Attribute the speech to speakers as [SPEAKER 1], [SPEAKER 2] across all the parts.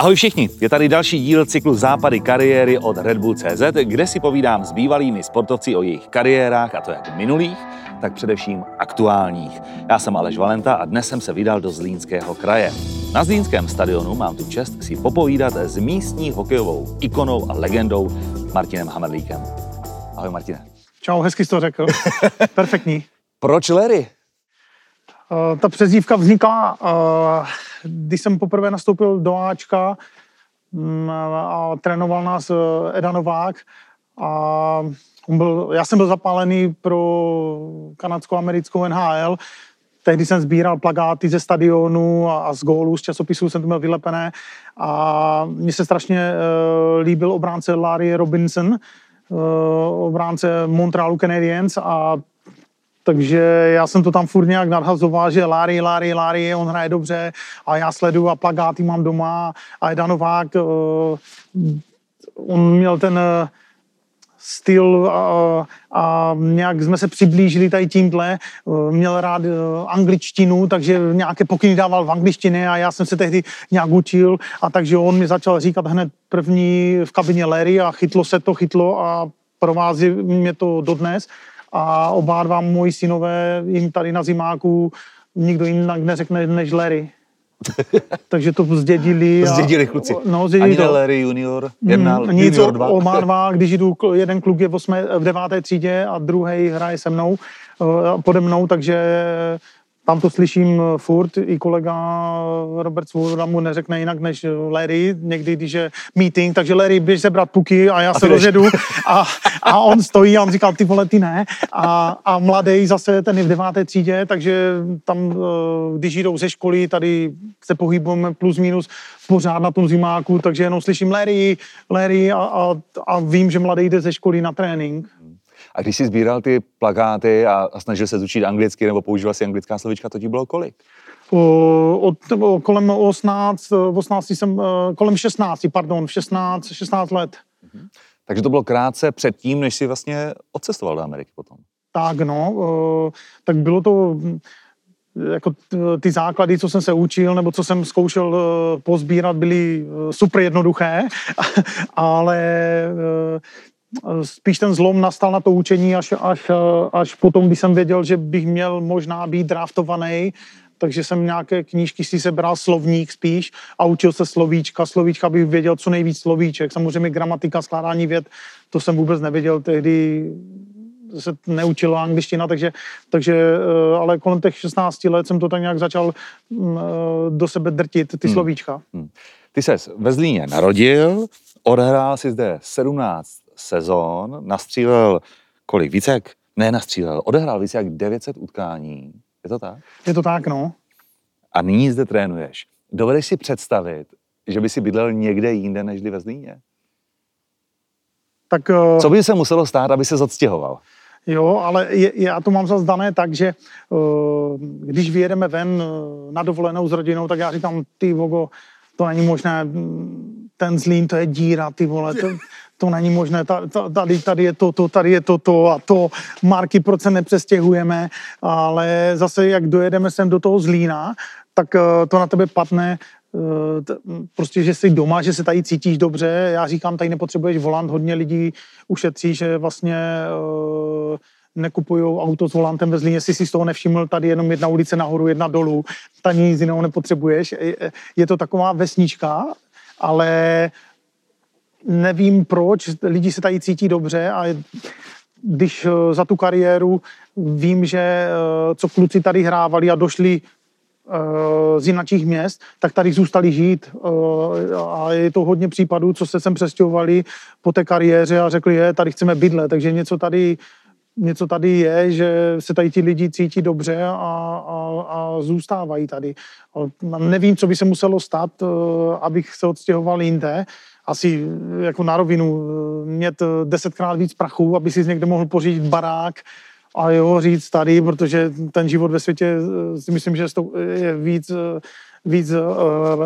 [SPEAKER 1] Ahoj všichni, je tady další díl cyklu Západy kariéry od Red Bull CZ, kde si povídám s bývalými sportovci o jejich kariérách, a to jak minulých, tak především aktuálních. Já jsem Aleš Valenta a dnes jsem se vydal do Zlínského kraje. Na Zlínském stadionu mám tu čest si popovídat s místní hokejovou ikonou a legendou Martinem Hamerlíkem. Ahoj Martine.
[SPEAKER 2] Čau, hezky jsi to řekl. Perfektní.
[SPEAKER 1] Proč Larry?
[SPEAKER 2] Uh, ta přezdívka vznikla, uh, když jsem poprvé nastoupil do Ačka um, a trénoval nás uh, Eda Novák a on byl, já jsem byl zapálený pro kanadsko-americkou NHL, tehdy jsem sbíral plagáty ze stadionu a, a z gólů, z časopisů jsem to měl vylepené. A mně se strašně uh, líbil obránce Larry Robinson, uh, obránce Montrealu Canadiens a takže já jsem to tam furt nějak nadhazoval, že Láry, Láry, Láry, on hraje dobře a já sleduju a plagáty mám doma a Eda Novák, uh, on měl ten uh, styl a, a nějak jsme se přiblížili tady tímhle. Uh, měl rád angličtinu, takže nějaké pokyny dával v angličtině a já jsem se tehdy nějak učil a takže on mi začal říkat hned první v kabině Larry a chytlo se to, chytlo a provází mě to dodnes a oba dva moji synové jim tady na zimáku nikdo jinak neřekne než Larry. Takže to zdědili.
[SPEAKER 1] A, zdědili kluci.
[SPEAKER 2] No, zdědili
[SPEAKER 1] Ani to. Larry junior, jedna,
[SPEAKER 2] mm, nic,
[SPEAKER 1] junior dva.
[SPEAKER 2] Oba dva, když jdu, jeden kluk je v, osmé, v deváté třídě a druhý hraje se mnou, pode mnou, takže tam to slyším furt, i kolega Robert Svoboda mu neřekne jinak než Larry, někdy, když je meeting, takže Larry, běž sebrat puky a já a se rozjedu a, a on stojí a on říkal, ty vole, ty ne. A, a mladý zase, ten je v deváté třídě, takže tam, když jdou ze školy, tady se pohybujeme plus minus pořád na tom zimáku, takže jenom slyším Larry, Larry a, a, a vím, že mladý jde ze školy na trénink.
[SPEAKER 1] A když jsi sbíral ty plakáty a, a snažil se učit anglicky nebo používal si anglická slovička, to ti bylo kolik?
[SPEAKER 2] Od, kolem 18, 18 jsem, kolem 16, pardon, 16, 16 let.
[SPEAKER 1] Mhm. Takže to bylo krátce před tím, než jsi vlastně odcestoval do Ameriky potom.
[SPEAKER 2] Tak no, tak bylo to jako ty základy, co jsem se učil, nebo co jsem zkoušel pozbírat, byly super jednoduché, ale spíš ten zlom nastal na to učení až, až, až potom, když jsem věděl, že bych měl možná být draftovaný, takže jsem nějaké knížky si sebral, slovník spíš a učil se slovíčka. Slovíčka bych věděl co nejvíc slovíček. Samozřejmě gramatika, skládání věd, to jsem vůbec nevěděl tehdy se neučilo angličtina, takže, takže eh, ale kolem těch 16 let jsem to tak nějak začal mm, eh, do sebe drtit, ty hmm. slovíčka. Hmm.
[SPEAKER 1] Ty ses ve Zlíně narodil, odehrál si zde 17 sezon, nastřílel kolik? Více jak, ne nastřílel, odehrál více jak 900 utkání. Je to tak?
[SPEAKER 2] Je to tak, no.
[SPEAKER 1] A nyní zde trénuješ. Dovedeš si představit, že by si bydlel někde jinde, než ve Zlíně?
[SPEAKER 2] Tak, uh...
[SPEAKER 1] Co by se muselo stát, aby se odstěhoval?
[SPEAKER 2] Jo, ale je, já to mám zase dané tak, že uh, když vyjedeme ven uh, na dovolenou s rodinou, tak já říkám, ty vogo, to není možné, ten zlín, to je díra, ty vole, to, to není možné, tady, tady je to, to, tady je to, to a to, marky, proč se nepřestěhujeme, ale zase, jak dojedeme sem do toho Zlína, tak eh, to na tebe patne eh, prostě, že jsi doma, že se tady cítíš dobře. Já říkám, tady nepotřebuješ volant, hodně lidí ušetří, že vlastně uh, nekupují auto s volantem ve Zlíně, jestli si z toho nevšiml, tady jenom jedna ulice nahoru, jedna dolů, tady nic jiného nepotřebuješ. Je to taková vesnička, ale nevím proč, lidi se tady cítí dobře a když eh, za tu kariéru vím, že eh, co kluci tady hrávali a došli eh, z jinačích měst, tak tady zůstali žít a je to hodně případů, co se sem přestěhovali po té kariéře a řekli, je, tady chceme bydlet, takže něco tady něco tady je, že se tady ti lidi cítí dobře a, a, a zůstávají tady. Nevím, co by se muselo stát, abych se odstěhoval jinde, asi jako na rovinu mít desetkrát víc prachu, aby si někde mohl pořídit barák a jo, říct tady, protože ten život ve světě si myslím, že je víc, víc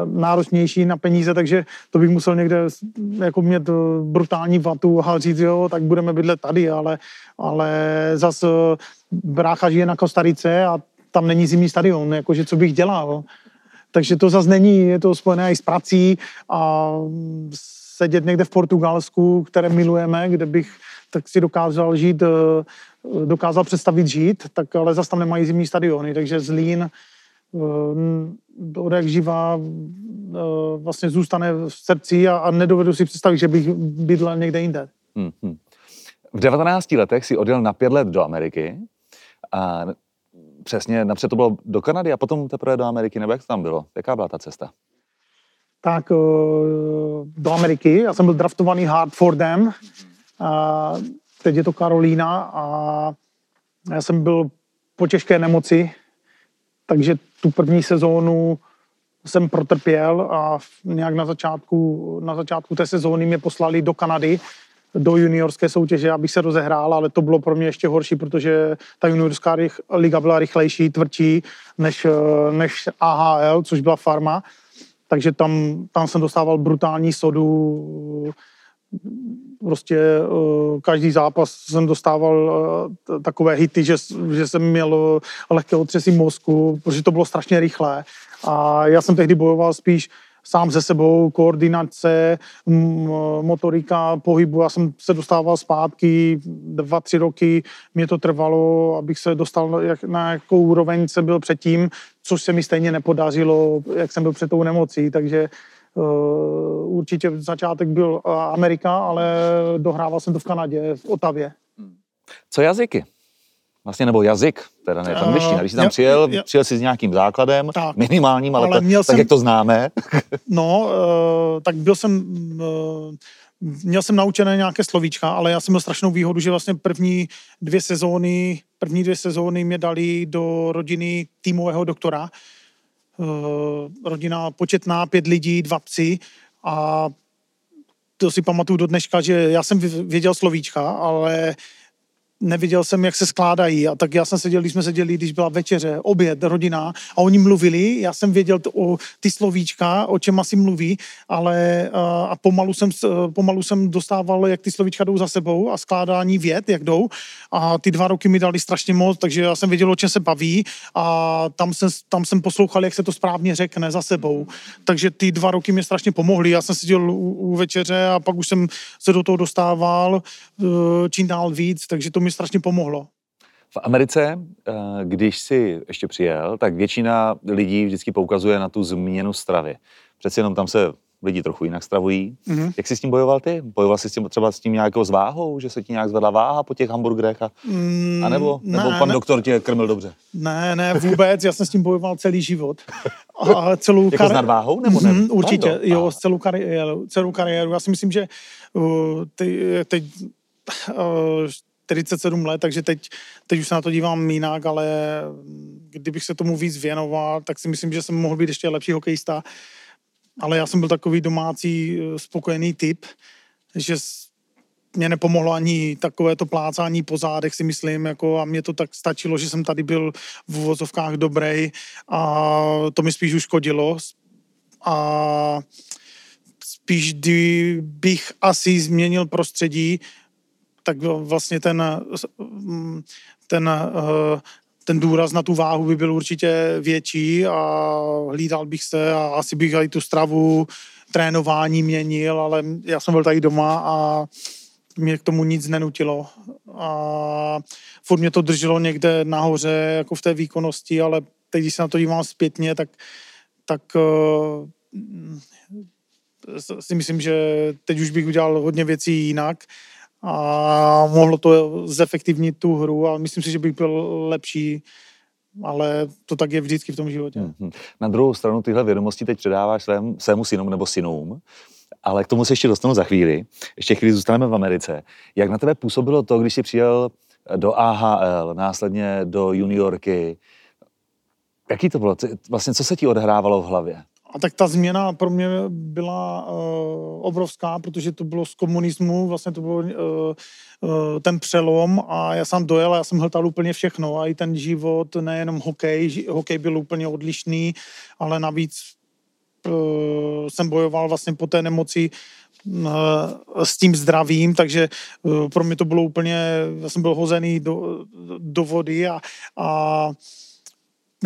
[SPEAKER 2] náročnější na peníze, takže to bych musel někde jako mít brutální vatu a říct, jo, tak budeme bydlet tady, ale, ale zas brácha žije na Kostarice a tam není zimní stadion, jakože co bych dělal. Takže to zase není, je to spojené i s prací a sedět někde v Portugalsku, které milujeme, kde bych tak si dokázal žít, eh, dokázal představit žít, tak ale zase tam nemají zimní stadiony, takže Zlín eh, od jak živá eh, vlastně zůstane v srdci a, a nedovedu si představit, že bych bydlel někde jinde. Hmm, hmm.
[SPEAKER 1] V 19 letech si odjel na pět let do Ameriky a přesně napřed to bylo do Kanady a potom teprve do Ameriky, nebo jak to tam bylo? Jaká byla ta cesta?
[SPEAKER 2] Tak do Ameriky, já jsem byl draftovaný Hartfordem, a teď je to Karolína a já jsem byl po těžké nemoci, takže tu první sezónu jsem protrpěl a nějak na začátku, na začátku té sezóny mě poslali do Kanady, do juniorské soutěže, abych se rozehrál, ale to bylo pro mě ještě horší, protože ta juniorská liga byla rychlejší, tvrdší než, než AHL, což byla farma. Takže tam, tam jsem dostával brutální sodu, prostě uh, každý zápas jsem dostával uh, takové hity, že, že jsem měl lehké otřesy mozku, protože to bylo strašně rychlé. A já jsem tehdy bojoval spíš sám ze sebou, koordinace, motorika, pohybu. Já jsem se dostával zpátky, dva, tři roky mě to trvalo, abych se dostal na jakou úroveň jsem byl předtím, což se mi stejně nepodařilo, jak jsem byl před tou nemocí, takže Uh, určitě začátek byl Amerika, ale dohrával jsem to v Kanadě, v Otavě.
[SPEAKER 1] Co jazyky? Vlastně, nebo jazyk, teda ne, tam angličtina. Když jsi tam přijel, přijel jsi s nějakým základem, tak, minimálním, ale, ale to, tak, jsem, jak to známe.
[SPEAKER 2] no, uh, tak byl jsem, uh, měl jsem naučené nějaké slovíčka, ale já jsem měl strašnou výhodu, že vlastně první dvě sezóny, první dvě sezóny mě dali do rodiny týmového doktora, Eh, rodina početná, pět lidí, dva psy a to si pamatuju do dneška, že já jsem věděl slovíčka, ale neviděl jsem, jak se skládají. A tak já jsem seděl, když jsme seděli, když byla večeře, oběd, rodina a oni mluvili, já jsem věděl to, o ty slovíčka, o čem asi mluví, ale a, a pomalu, jsem, pomalu jsem dostával, jak ty slovíčka jdou za sebou a skládání věd, jak jdou. A ty dva roky mi dali strašně moc, takže já jsem věděl, o čem se baví a tam jsem, tam jsem poslouchal, jak se to správně řekne za sebou. Takže ty dva roky mě strašně pomohly. Já jsem seděl u, u večeře a pak už jsem se do toho dostával e, čím dál víc, takže to mi strašně pomohlo.
[SPEAKER 1] V Americe, eh, když si ještě přijel, tak většina lidí vždycky poukazuje na tu změnu stravy. Přeci jenom tam se lidi trochu jinak stravují. Mm-hmm. Jak jsi s tím bojoval ty? Bojoval jsi s tím třeba s tím nějakou zváhou, že se ti nějak zvedla váha po těch hamburgerech? A, mm, a nebo, ne, nebo pan ne, doktor tě krmil dobře?
[SPEAKER 2] Ne, ne, vůbec. Já jsem s tím bojoval celý život. A celou
[SPEAKER 1] jako kari- s nadváhou? Nebo ne? Mm,
[SPEAKER 2] určitě, Pardon. jo, s celou kariéru, celou kariéru. Já si myslím, že uh, teď, teď uh, 47 let, takže teď, teď už se na to dívám jinak, ale kdybych se tomu víc věnoval, tak si myslím, že jsem mohl být ještě lepší hokejista. Ale já jsem byl takový domácí eh, spokojený typ, že mě nepomohlo ani takové to plácání po zádech, si myslím, jako a mě to tak stačilo, že jsem tady byl v uvozovkách dobrý a to mi spíš uškodilo. A spíš kdybych asi změnil prostředí, tak vlastně ten, ten, ten důraz na tu váhu by byl určitě větší a hlídal bych se a asi bych i tu stravu, trénování měnil, ale já jsem byl tady doma a mě k tomu nic nenutilo. A furt mě to drželo někde nahoře, jako v té výkonnosti, ale teď, když se na to dívám zpětně, tak, tak uh, si myslím, že teď už bych udělal hodně věcí jinak a mohlo to zefektivnit tu hru, ale myslím si, že bych byl lepší ale to tak je vždycky v tom životě. Mm-hmm.
[SPEAKER 1] Na druhou stranu tyhle vědomosti teď předáváš svém, svému synu nebo synům, ale k tomu se ještě dostanu za chvíli. Ještě chvíli zůstaneme v Americe. Jak na tebe působilo to, když jsi přijel do AHL, následně do juniorky? Jaký to bylo? Vlastně co se ti odhrávalo v hlavě?
[SPEAKER 2] A tak ta změna pro mě byla uh, obrovská, protože to bylo z komunismu, vlastně to byl uh, uh, ten přelom a já jsem dojel a já jsem hltal úplně všechno. A i ten život, nejenom hokej, hokej byl úplně odlišný, ale navíc uh, jsem bojoval vlastně po té nemoci uh, s tím zdravím, takže uh, pro mě to bylo úplně, já jsem byl hozený do, do vody a, a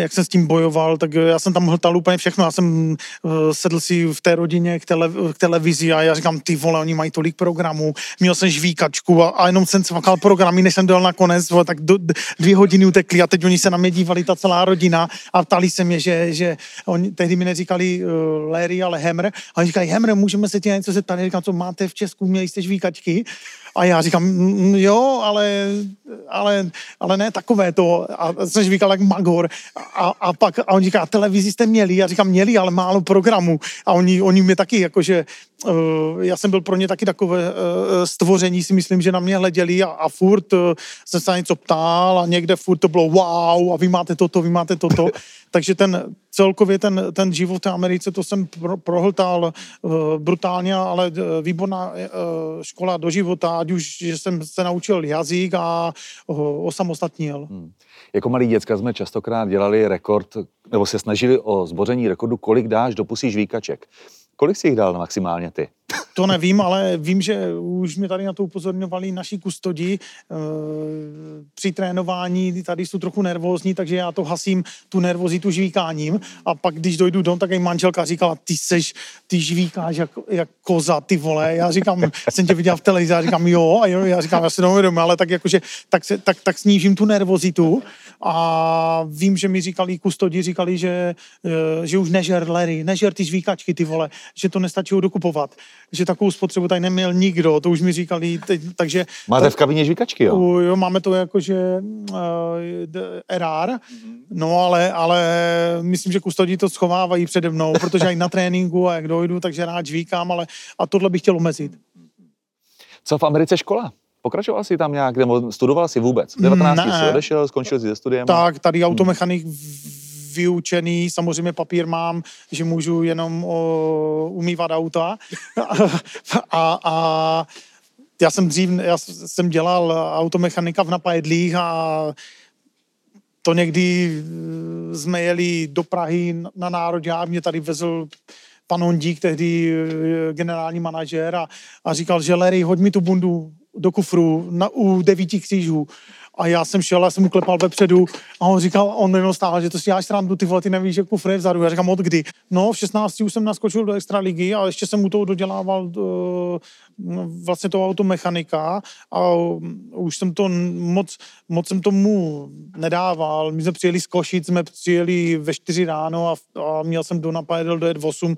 [SPEAKER 2] jak jsem s tím bojoval, tak já jsem tam hltal úplně všechno. Já jsem uh, sedl si v té rodině k, tele, k televizi a já říkám, ty vole, oni mají tolik programů. Měl jsem žvíkačku a, a jenom jsem cvakal programy, než jsem dal na konec, vole, tak do, dvě hodiny utekly a teď oni se na mě dívali, ta celá rodina a ptali se mě, že, že oni tehdy mi neříkali uh, Larry, ale Hammer. A oni říkali, Hammer, můžeme se tě něco zeptat? Říkám, co máte v Česku, měli jste žvíkačky? A já říkám, jo, ale, ale, ale ne takové to. A jsem říkal jak Magor. A, a pak a on říká, televizi jste měli? Já říkám, měli, ale málo programů. A oni, oni mě taky, jakože, uh, já jsem byl pro ně taky takové uh, stvoření, si myslím, že na mě hleděli a, a furt uh, jsem se na něco ptal a někde furt to bylo wow a vy máte toto, vy máte toto. Takže ten celkově ten, ten život v Americe, to jsem pro, prohltal uh, brutálně, ale uh, výborná uh, škola do života, ať už, že jsem se naučil jazyk a uh, osamostatnil. Hmm.
[SPEAKER 1] Jako malí děcka jsme častokrát dělali rekord, nebo se snažili o zboření rekordu, kolik dáš do pusí žvíkaček. Kolik jsi jich dal maximálně ty?
[SPEAKER 2] To nevím, ale vím, že už mě tady na to upozorňovali naši kustodi. E, při trénování tady jsou trochu nervózní, takže já to hasím tu nervozitu žvíkáním. A pak, když dojdu dom, tak i manželka říkala, ty seš, ty žvíkáš jak, jak koza, ty vole. Já říkám, jsem tě viděl v televizi, já říkám, jo, a jo, já říkám, já se neuvědomím, ale tak jakože, tak, se, tak, tak snížím tu nervozitu. A vím, že mi říkali, kustodi říkali, že, e, že už nežer Larry, nežer ty žvíkačky, ty vole, že to nestačilo dokupovat že takovou spotřebu tady neměl nikdo, to už mi říkali, teď, takže...
[SPEAKER 1] Máte tak, v kabině žvíkačky, jo?
[SPEAKER 2] U, jo, máme to jakože uh, RR, mm-hmm. no ale, ale myslím, že kustodí to schovávají přede mnou, protože i na tréninku a jak dojdu, takže rád žvíkám, ale a tohle bych chtěl omezit.
[SPEAKER 1] Co v Americe škola? Pokračoval jsi tam nějak, nebo studoval jsi vůbec? 19 ne. jsi odešel, skončil jsi se studiem?
[SPEAKER 2] Tak, tady automechanik vyučený, samozřejmě papír mám, že můžu jenom o, umývat auta. a, a já jsem dřív, já jsem dělal automechanika v napajedlích a to někdy eh, jsme jeli do Prahy na národě a mě tady vezl pan Ondík, tehdy eh, generální manažer a, a říkal, že Larry, hoď mi tu bundu do kufru na, u devíti křížů. A já jsem šel, já jsem mu klepal vepředu a on říkal, on jenom stál, že to si děláš srandu, ty vole, ty nevíš, že kufr je vzadu. Já říkám, od kdy? No, v 16 už jsem naskočil do extraligy a ještě jsem mu toho dodělával uh, vlastně toho automechanika a už jsem to moc, moc jsem tomu nedával. My jsme přijeli z Košic, jsme přijeli ve 4 ráno a, a měl jsem do napajedel dojet 8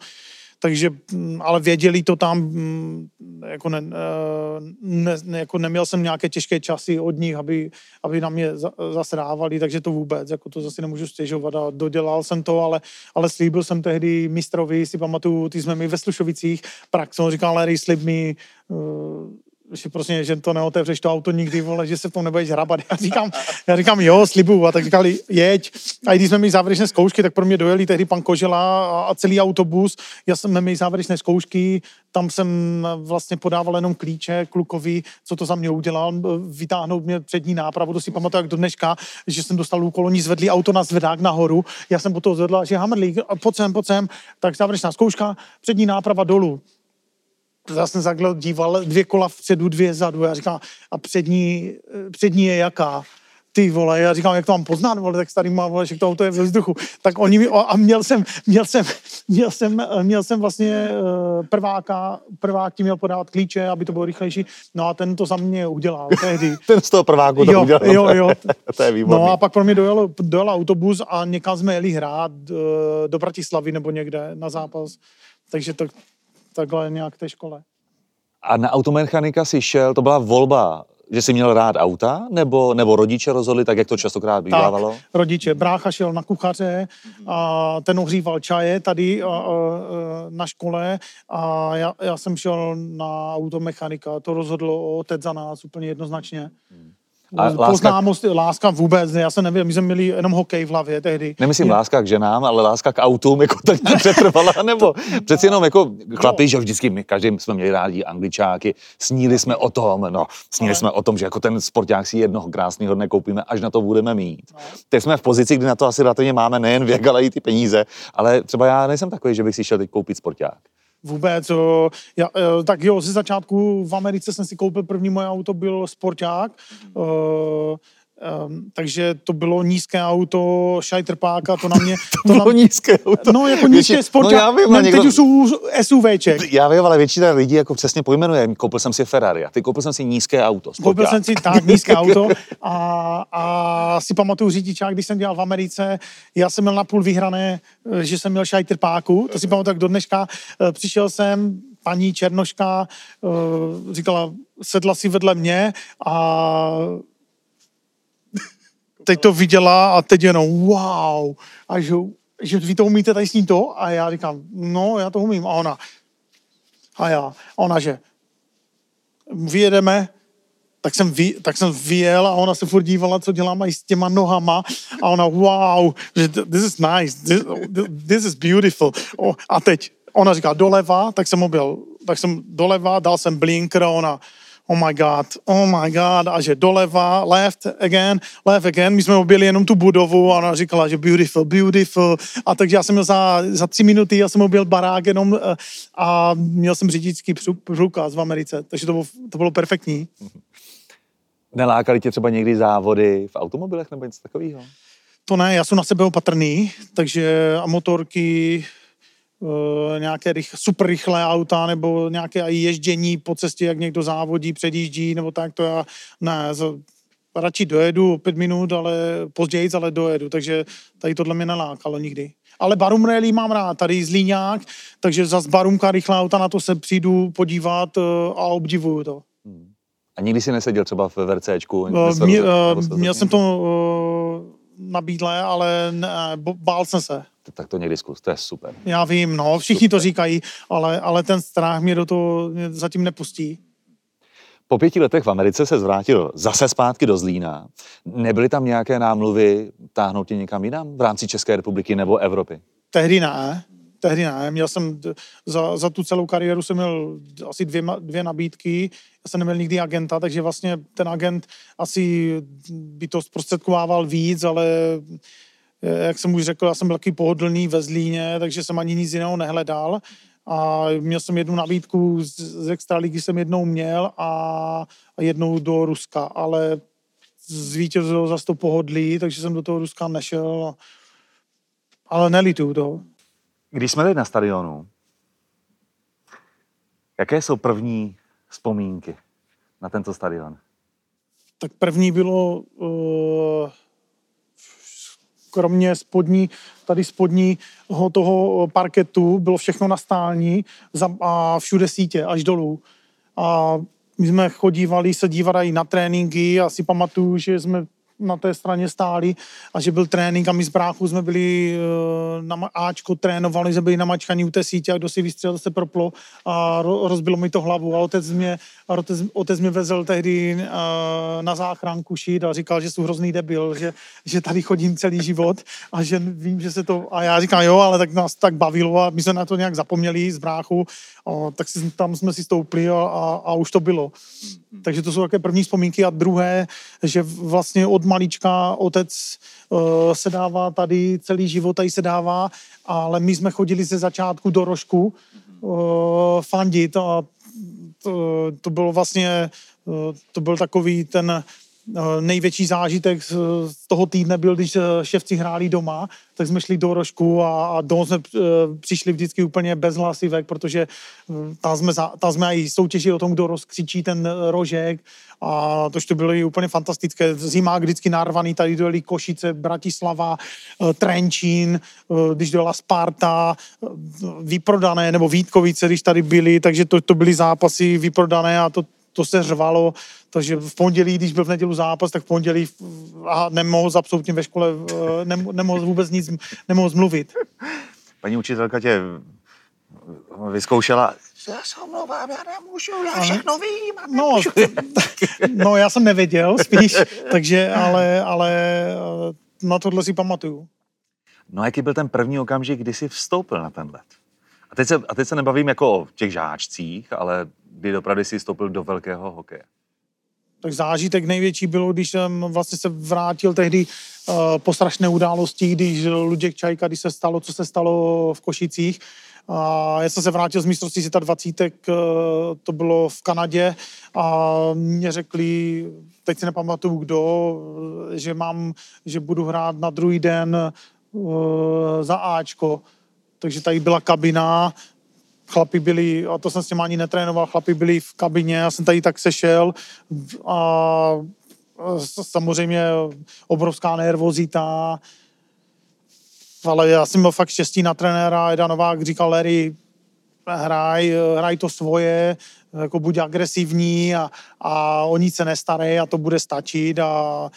[SPEAKER 2] takže, mm, ale věděli to tam, mm, jako, ne, eh, ne, ne, jako neměl jsem nějaké těžké časy od nich, aby, aby na mě zasrávali, takže to vůbec, jako to zase nemůžu stěžovat a dodělal jsem to, ale, ale slíbil jsem tehdy mistrovi, si pamatuju, ty jsme mi ve Slušovicích, prax, on říkal, Larry, slib mi, uh, že prostě, že to neotevřeš to auto nikdy, vole, že se v tom nebudeš hrabat. Já říkám, já říkám jo, slibuju. A tak říkali, jeď. A když jsme měli závěrečné zkoušky, tak pro mě dojeli tehdy pan Kožela a celý autobus. Já jsem měl závěrečné zkoušky, tam jsem vlastně podával jenom klíče klukovi, co to za mě udělal, vytáhnout mě přední nápravu, to si pamatuju jak do dneška, že jsem dostal úkol, oni zvedli auto na zvedák nahoru, já jsem potom zvedla, že Hammerlík, pojď sem, pojď sem, tak závěrečná zkouška, přední náprava dolů já jsem takhle díval, dvě kola vpředu, dvě zadu, já říkám, a přední, přední je jaká? ty vole, já říkám, jak to mám poznat, vole, tak starý má, vole, že to auto je ve vzduchu. Tak oni mi, a měl jsem, měl jsem, měl jsem, měl jsem vlastně uh, prváka, prvák ti měl podávat klíče, aby to bylo rychlejší, no a ten to za mě udělal tehdy.
[SPEAKER 1] ten z toho prváku to
[SPEAKER 2] jo,
[SPEAKER 1] udělal.
[SPEAKER 2] Jo, jo.
[SPEAKER 1] to je výborný.
[SPEAKER 2] No a pak pro mě dojel, dojel autobus a někam jsme jeli hrát uh, do Bratislavy nebo někde na zápas. Takže to, takhle nějak té škole.
[SPEAKER 1] A na automechanika si šel, to byla volba, že jsi měl rád auta, nebo, nebo rodiče rozhodli, tak jak to častokrát bývávalo? Tak,
[SPEAKER 2] rodiče. Brácha šel na kuchaře a ten ohříval čaje tady a, a, na škole a já, já jsem šel na automechanika. To rozhodlo otec za nás úplně jednoznačně. Hmm. A láska... Poznámost, láska vůbec, já se nevím, my jsme měli jenom hokej v hlavě tehdy.
[SPEAKER 1] Nemyslím je... láska k ženám, ale láska k autům, jako tak přetrvala, nebo přeci jenom jako chlapi, že vždycky my, každý jsme měli rádi angličáky, sníli jsme o tom, no, sníli ale... jsme o tom, že jako ten sporták si jednoho krásného dne koupíme, až na to budeme mít. No. Teď jsme v pozici, kdy na to asi relativně máme nejen věk, ale i ty peníze, ale třeba já nejsem takový, že bych si šel teď koupit sporták
[SPEAKER 2] vůbec. Já, e, tak jo, ze začátku v Americe jsem si koupil první moje auto, byl Sporták. Mm-hmm. Um, takže to bylo nízké auto, šajtrpáka, to na mě...
[SPEAKER 1] to, to bylo na, nízké auto.
[SPEAKER 2] No, jako nízké sport. No, já vím, ne, někdo, teď už jsou SUVček.
[SPEAKER 1] Já vím, ale většina lidí jako přesně pojmenuje. Koupil jsem si Ferrari a ty koupil jsem si nízké auto.
[SPEAKER 2] Sporták. Koupil jsem si tak nízké auto a, a si pamatuju řidičák, když jsem dělal v Americe, já jsem měl napůl vyhrané, že jsem měl šajtrpáku, to si pamatuju jak do dneška. Eh, přišel jsem, paní Černoška uh, říkala, sedla si vedle mě a teď to viděla a teď jenom wow, a že, že vy to umíte tady s ní to? A já říkám, no, já to umím. A ona, a já, a ona, že vyjedeme, tak jsem, vy, tak jsem vyjel a ona se furt dívala, co dělám i s těma nohama a ona, wow, že this is nice, this, this is beautiful. A teď ona říká doleva, tak jsem objel, tak jsem doleva, dal jsem blinker a ona, oh my god, oh my god, a že doleva, left again, left again, my jsme objeli jenom tu budovu a ona říkala, že beautiful, beautiful, a takže já jsem měl za, za tři minuty, já jsem objel barák jenom eh, a měl jsem řidičský průkaz v Americe, takže to bylo, to bylo perfektní.
[SPEAKER 1] Nelákali tě třeba někdy závody v automobilech nebo něco takového?
[SPEAKER 2] To ne, já jsem na sebe opatrný, takže a motorky, nějaké rych, super rychlé auta nebo nějaké ježdění po cestě, jak někdo závodí, předjíždí nebo tak, to já ne, radši dojedu o pět minut, ale později, ale dojedu, takže tady tohle mě nelákalo nikdy. Ale Barum Rally mám rád, tady Zlíňák, takže za Barumka rychlá auta, na to se přijdu podívat eh, a obdivuju to. Hmm.
[SPEAKER 1] A nikdy si neseděl třeba v VRCčku?
[SPEAKER 2] Uh, mě, měl jsem to nabídle, ale ne, bál jsem se
[SPEAKER 1] tak to někdy zkus, to je super.
[SPEAKER 2] Já vím, no, všichni super. to říkají, ale, ale ten strach mě do toho zatím nepustí.
[SPEAKER 1] Po pěti letech v Americe se zvrátil zase zpátky do Zlína. Nebyly tam nějaké námluvy táhnout tě někam jinam v rámci České republiky nebo Evropy?
[SPEAKER 2] Tehdy ne. Tehdy ne. Měl jsem za, za tu celou kariéru jsem měl asi dvě, dvě nabídky. Já jsem neměl nikdy agenta, takže vlastně ten agent asi by to zprostředkovával víc, ale jak jsem už řekl, já jsem byl taky pohodlný ve Zlíně, takže jsem ani nic jiného nehledal. A měl jsem jednu nabídku z, z extraligy jsem jednou měl a, a jednou do Ruska, ale zvítězilo zase to pohodlí, takže jsem do toho Ruska nešel. Ale nelituju to.
[SPEAKER 1] Když jsme tady na stadionu, jaké jsou první vzpomínky na tento stadion?
[SPEAKER 2] Tak první bylo uh, kromě spodní, tady spodního toho parketu bylo všechno na stání a všude sítě až dolů. A my jsme chodívali se dívat i na tréninky a si pamatuju, že jsme na té straně stáli a že byl trénink a my z bráchu jsme byli eh, na Ačko, trénovali, jsme byli namačkaní u té sítě a kdo si vystřelil, se proplo a rozbilo mi to hlavu a otec mě, a otec, otec mě vezl tehdy eh, na záchranku šít a říkal, že jsem hrozný debil, že, že tady chodím celý život a že vím, že se to, a já říkám jo, ale tak nás tak bavilo a my jsme na to nějak zapomněli z bráchu, a, tak si, tam jsme si stoupli a, a, a už to bylo. Takže to jsou také první vzpomínky a druhé, že vlastně od malička otec uh, se dává tady celý život, tady se dává, ale my jsme chodili ze začátku do rožku uh, fandit a to, to bylo vlastně, to byl takový ten Eh, největší zážitek z toho týdne byl, když eh, ševci hráli doma, tak jsme šli do rožku a, a domů jsme eh, přišli vždycky úplně bez hlasivek, protože tam jsme, tam jsme i soutěžili o tom, kdo rozkřičí ten rožek a to to bylo úplně fantastické. Zimák vždycky narvaný, tady dojeli Košice, Bratislava, Trenčín, když dojela Sparta, vyprodané, nebo Vítkovice, když tady byli, takže to, to byly zápasy vyprodané a to, to se řvalo, takže v pondělí, když byl v nedělu zápas, tak v pondělí a nemohl absolutně ve škole, eh, nemohl vůbec nic, nemohl zmluvit.
[SPEAKER 1] Paní učitelka tě vyzkoušela, já se omlouvám, já nemůžu, já všechno vím. A
[SPEAKER 2] no, no, já jsem nevěděl spíš, takže, ale, ale eh, na tohle si pamatuju.
[SPEAKER 1] No jaký byl ten první okamžik, kdy jsi vstoupil na ten let? A teď se, a teď se nebavím jako o těch žáčcích, ale kdy dopravdy si vstoupil do velkého hokeje?
[SPEAKER 2] Tak zážitek největší bylo, když jsem vlastně se vrátil tehdy uh, po strašné události, když Luděk Čajka, když se stalo, co se stalo v Košicích, A já jsem se vrátil z mistrovství světa 20, eh, to bylo v Kanadě a mě řekli, teď si nepamatuju kdo, že mám, že budu hrát na druhý den uh, za Ačko. Takže tady byla kabina, chlapi byli, a to jsem s těma ani netrénoval, chlapi byli v kabině, já jsem tady tak sešel. A samozřejmě obrovská nervozita, ale já jsem byl fakt štěstí na trenéra, Eda Novák říkal, Larry, hraj, hraj to svoje, jako buď agresivní a, a o nic se nestarej a to bude stačit. A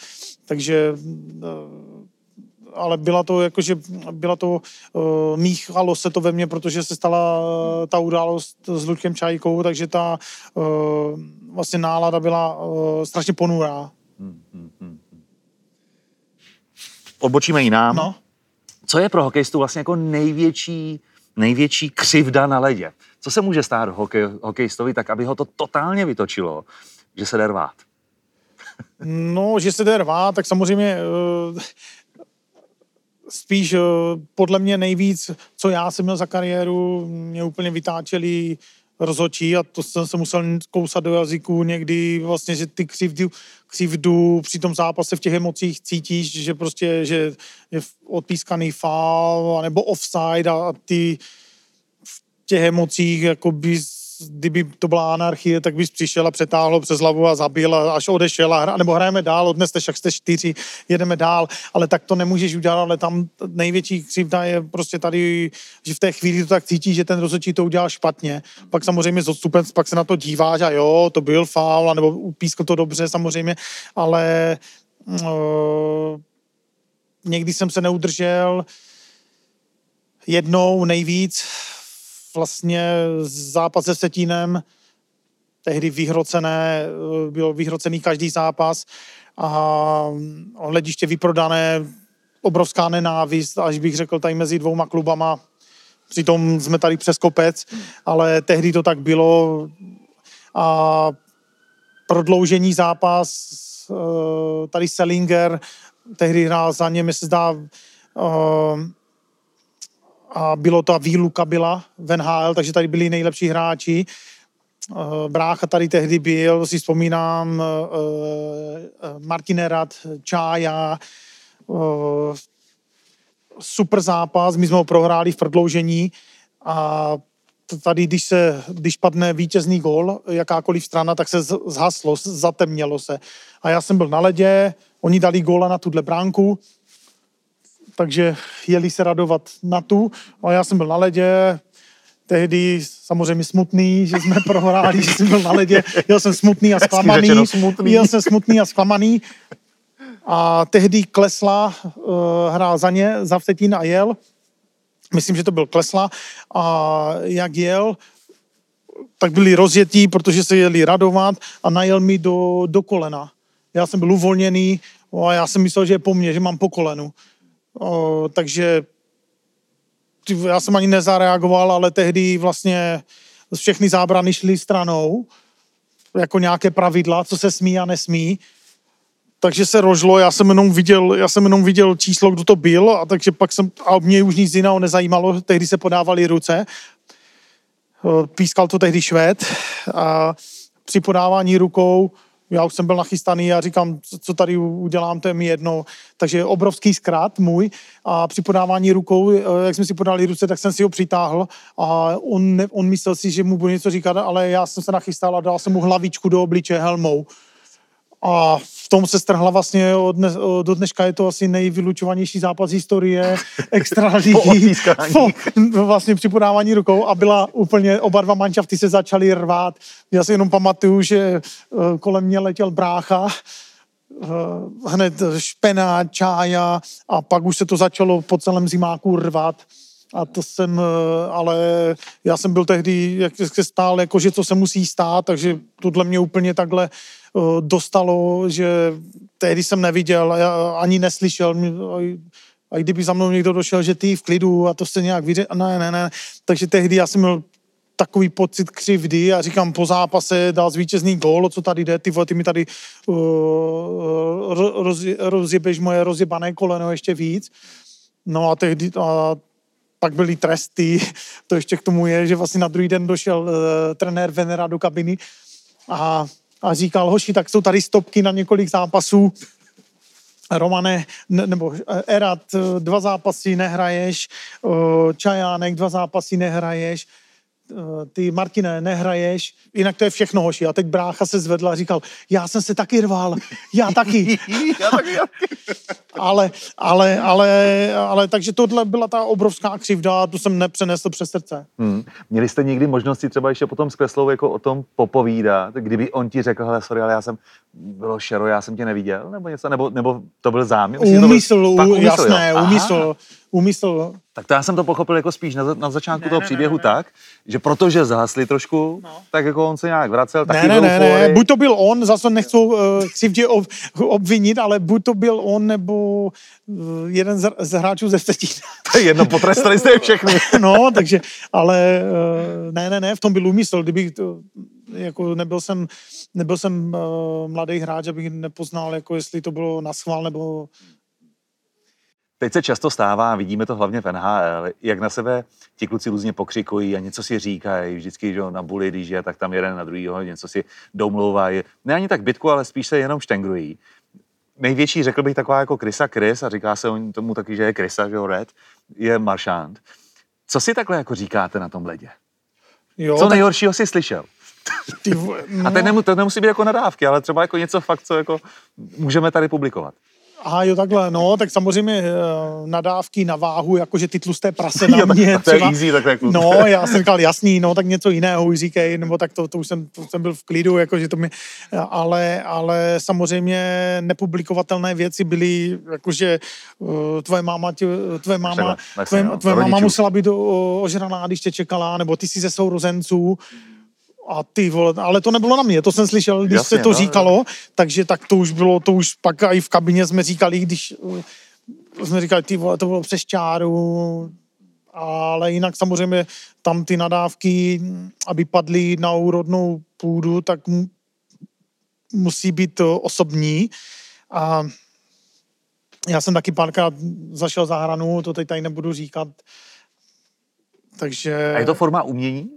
[SPEAKER 2] takže ale byla to jakože, byla to, uh, míchalo se to ve mně, protože se stala uh, ta událost s Luďkem Čajkou, takže ta uh, vlastně nálada byla uh, strašně ponurá. Hmm, hmm, hmm.
[SPEAKER 1] Odbočíme jinam. No. Co je pro hokejistu vlastně jako největší, největší křivda na ledě? Co se může stát hokej, hokejistovi tak, aby ho to totálně vytočilo, že se jde rvát?
[SPEAKER 2] No, že se jde rvát, tak samozřejmě spíš eh, podle mě nejvíc, co já jsem měl za kariéru, mě úplně vytáčeli rozhočí a to jsem se musel kousat do jazyku někdy vlastně, že ty křivdu, křivdu při tom zápase v těch emocích cítíš, že prostě, že je odpískaný foul nebo offside a ty v těch emocích jako bys kdyby to byla anarchie, tak bys přišel a přetáhl přes hlavu a zabil a až odešel a hra, nebo hrajeme dál, odneste, však jste čtyři, jedeme dál, ale tak to nemůžeš udělat, ale tam největší křivda je prostě tady, že v té chvíli to tak cítí, že ten rozhodčí to udělal špatně. Pak samozřejmě z odstupem, pak se na to díváš a jo, to byl faul, nebo upískl to dobře samozřejmě, ale uh, někdy jsem se neudržel, jednou nejvíc vlastně zápas se Setínem, tehdy vyhrocené, byl vyhrocený každý zápas a hlediště vyprodané, obrovská nenávist, až bych řekl tady mezi dvouma klubama. Přitom jsme tady přes kopec, ale tehdy to tak bylo a prodloužení zápas, eh, tady Selinger, tehdy hrál za ně, mi se zdá, eh, a bylo to výluka byla v NHL, takže tady byli nejlepší hráči. Eh, brácha tady tehdy byl, si vzpomínám, eh, eh, Martinerat, Čája, super zápas, my jsme ho prohráli v prodloužení a tady, když, se, když padne vítězný gol, jakákoliv strana, tak se zhaslo, zatemnělo se. A já jsem byl na ledě, oni dali góla na tuhle bránku, takže jeli se radovat na tu. A já jsem byl na ledě, tehdy samozřejmě smutný, že jsme prohráli, že jsem byl na ledě. Jel jsem smutný a zklamaný. Smutný. Jel jsem smutný a zklamaný. A tehdy Klesla uh, hrál za ně, za Vtetín a jel. Myslím, že to byl Klesla. A jak jel, tak byli rozjetí, protože se jeli radovat a najel mi do, do kolena. Já jsem byl uvolněný a já jsem myslel, že je po mně, že mám po kolenu. O, takže já jsem ani nezareagoval, ale tehdy vlastně všechny zábrany šly stranou, jako nějaké pravidla, co se smí a nesmí. Takže se rožlo, já jsem jenom viděl, já jsem jenom viděl číslo, kdo to byl, a takže pak jsem, a mě už nic jiného nezajímalo, tehdy se podávaly ruce. Pískal to tehdy Švéd a při podávání rukou já už jsem byl nachystaný a říkám, co tady udělám, to je mi jedno. Takže obrovský zkrát můj a při podávání rukou, eh, jak jsme si podali ruce, tak jsem si ho přitáhl a on, on myslel si, že mu bude něco říkat, ale já jsem se nachystal a dal jsem mu hlavičku do obliče helmou. A v tom se strhla vlastně od dnes, do dneška je to asi nejvylučovanější zápas historie extraligy. po, po vlastně při podávání rukou a byla úplně, oba dva manšafty se začaly rvát. Já si jenom pamatuju, že eh, kolem mě letěl brácha, eh, hned špena, čája a pak už se to začalo po celém zimáku rvat. A to jsem, eh, ale já jsem byl tehdy, jak se stál, jako že to se musí stát, takže tohle mě úplně takhle Eh, dostalo, že tehdy jsem neviděl, ani neslyšel, a kdyby za mnou někdo došel, že ty v klidu a to se nějak vyře... Ne, ne, ne. Takže tehdy já jsem měl takový pocit křivdy a říkám, po zápase dal zvítězný gól, co tady jde, ty vole, ty mi tady uh, roz, rozjebeš moje rozjebané koleno ještě víc. No a tehdy a pak byly tresty, to ještě k tomu je, že vlastně na druhý den došel uh, trenér Venera do kabiny a, a říkal, hoši, tak jsou tady stopky na několik zápasů, Romane, ne, nebo eh, Erat, eh, dva zápasy nehraješ, Čajánek, dva zápasy nehraješ, Eh, ty Martine, nehraješ, jinak to je všechno hoši. A teď brácha se zvedla a říkal, já jsem se taky rval, já taky. já taky. ale, ale, ale, ale, takže tohle byla ta obrovská křivda a tu jsem nepřenesl přes srdce. Hmm.
[SPEAKER 1] Měli jste někdy možnosti třeba ještě potom s Kreslou jako o tom popovídat, kdyby on ti řekl, hele, sorry, ale já jsem, bylo šero, já jsem tě neviděl, nebo něco, nebo, nebo to byl záměr?
[SPEAKER 2] Úmysl, byl, úmysl, jasné, úmysl, úmysl.
[SPEAKER 1] Tak to já jsem to pochopil jako spíš na, na začátku ne, toho příběhu ne, ne, ne. tak, že protože zhasli trošku, no. tak jako on se nějak vracel, taky
[SPEAKER 2] ne, ne, ne, ne, buď to byl on, zase nechci uh, křivdě ob, obvinit, ale buď to byl on, nebo uh, jeden z, z hráčů ze
[SPEAKER 1] je jedno, potrestali jste je všechny.
[SPEAKER 2] no, takže, ale uh, ne, ne, ne, v tom byl úmysl, kdybych to, jako nebyl jsem, nebyl jsem uh, mladý hráč, abych nepoznal, jako jestli to bylo na schvál, nebo
[SPEAKER 1] Teď se často stává, vidíme to hlavně v NHL, jak na sebe ti kluci různě pokřikují a něco si říkají, vždycky že na buli, když je, tak tam jeden na druhýho, něco si domlouvají. Ne ani tak bitku, ale spíš se jenom štengrují. Největší, řekl bych, taková jako Krysa Krys, a říká se tomu taky, že je Krysa, že jo, Red, je Maršant. Co si takhle jako říkáte na tom ledě? Jo, Co tak... nejhoršího si slyšel? Ty, no. A to, nemus, to nemusí být jako nadávky, ale třeba jako něco fakt, co jako můžeme tady publikovat.
[SPEAKER 2] Aha, jo, takhle, no, tak samozřejmě uh, nadávky na váhu, jakože ty tlusté prase na mě.
[SPEAKER 1] jo, to je easy, tak jako.
[SPEAKER 2] No, já jsem říkal, jasný, no, tak něco jiného už říkej, nebo tak to, to už jsem, to jsem byl v klidu, jakože to mi, ale, ale samozřejmě nepublikovatelné věci byly, jakože uh, tvoje máma, tě, tvoje máma, tvoje, tvoje máma musela být ožraná, když tě čekala, nebo ty jsi ze sourozenců, a ty vole, ale to nebylo na mě, to jsem slyšel, když Jasně, se to no, říkalo, no. takže tak to už bylo, to už pak i v kabině jsme říkali, když uh, jsme říkali, ty vole, to bylo přes čáru, ale jinak samozřejmě tam ty nadávky, aby padly na úrodnou půdu, tak musí být osobní a já jsem taky párkrát zašel za hranu, to teď tady nebudu říkat, takže...
[SPEAKER 1] A je to forma umění?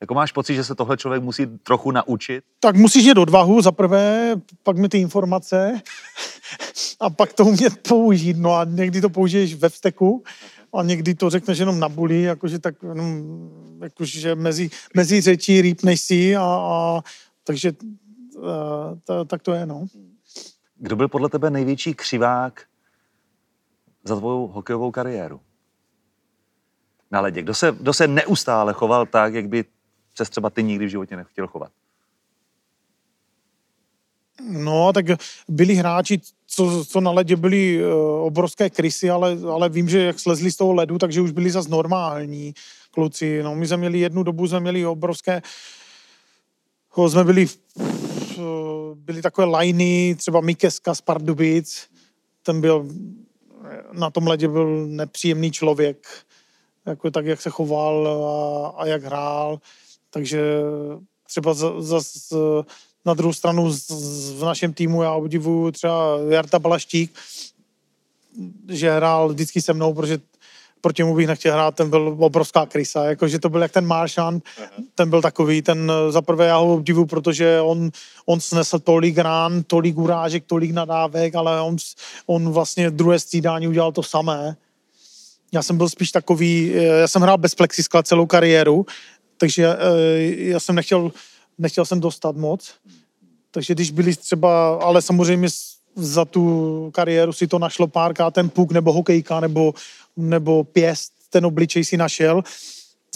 [SPEAKER 1] Jako máš pocit, že se tohle člověk musí trochu naučit?
[SPEAKER 2] Tak musíš mít odvahu za prvé, pak mi ty informace a pak to umět použít. No a někdy to použiješ ve vzteku a někdy to řekneš jenom na buli, jakože tak jenom, jakože mezi, mezi řečí rýpneš si a, a takže a, ta, tak to je, no.
[SPEAKER 1] Kdo byl podle tebe největší křivák za tvou hokejovou kariéru? Na ledě. Kdo se, kdo se neustále choval tak, jak by se třeba ty nikdy v životě nechtěl chovat?
[SPEAKER 2] No, tak byli hráči, co, co na ledě byli uh, obrovské krysy, ale, ale vím, že jak slezli z toho ledu, takže už byli zase normální kluci. No, my jsme měli jednu dobu, jsme měli obrovské, jsme byli, uh, byli takové lajny, třeba Mikeska z Pardubic, ten byl, na tom ledě byl nepříjemný člověk, jako tak, jak se choval a, a jak hrál. Takže třeba zase na druhou stranu z, z, v našem týmu já obdivuju třeba Jarta Balaštík, že hrál vždycky se mnou, protože proti němu bych nechtěl hrát, ten byl obrovská krysa, jakože to byl jak ten Maršan, ten byl takový, ten zaprvé já ho obdivuju, protože on, on snesl tolik rán, tolik urážek, tolik nadávek, ale on, on vlastně druhé střídání udělal to samé. Já jsem byl spíš takový, já jsem hrál bez plexiskla celou kariéru, takže eh, já jsem nechtěl, nechtěl jsem dostat moc. Takže když byli třeba, ale samozřejmě za tu kariéru si to našlo párkrát ten puk nebo hokejka nebo, nebo pěst, ten obličej si našel,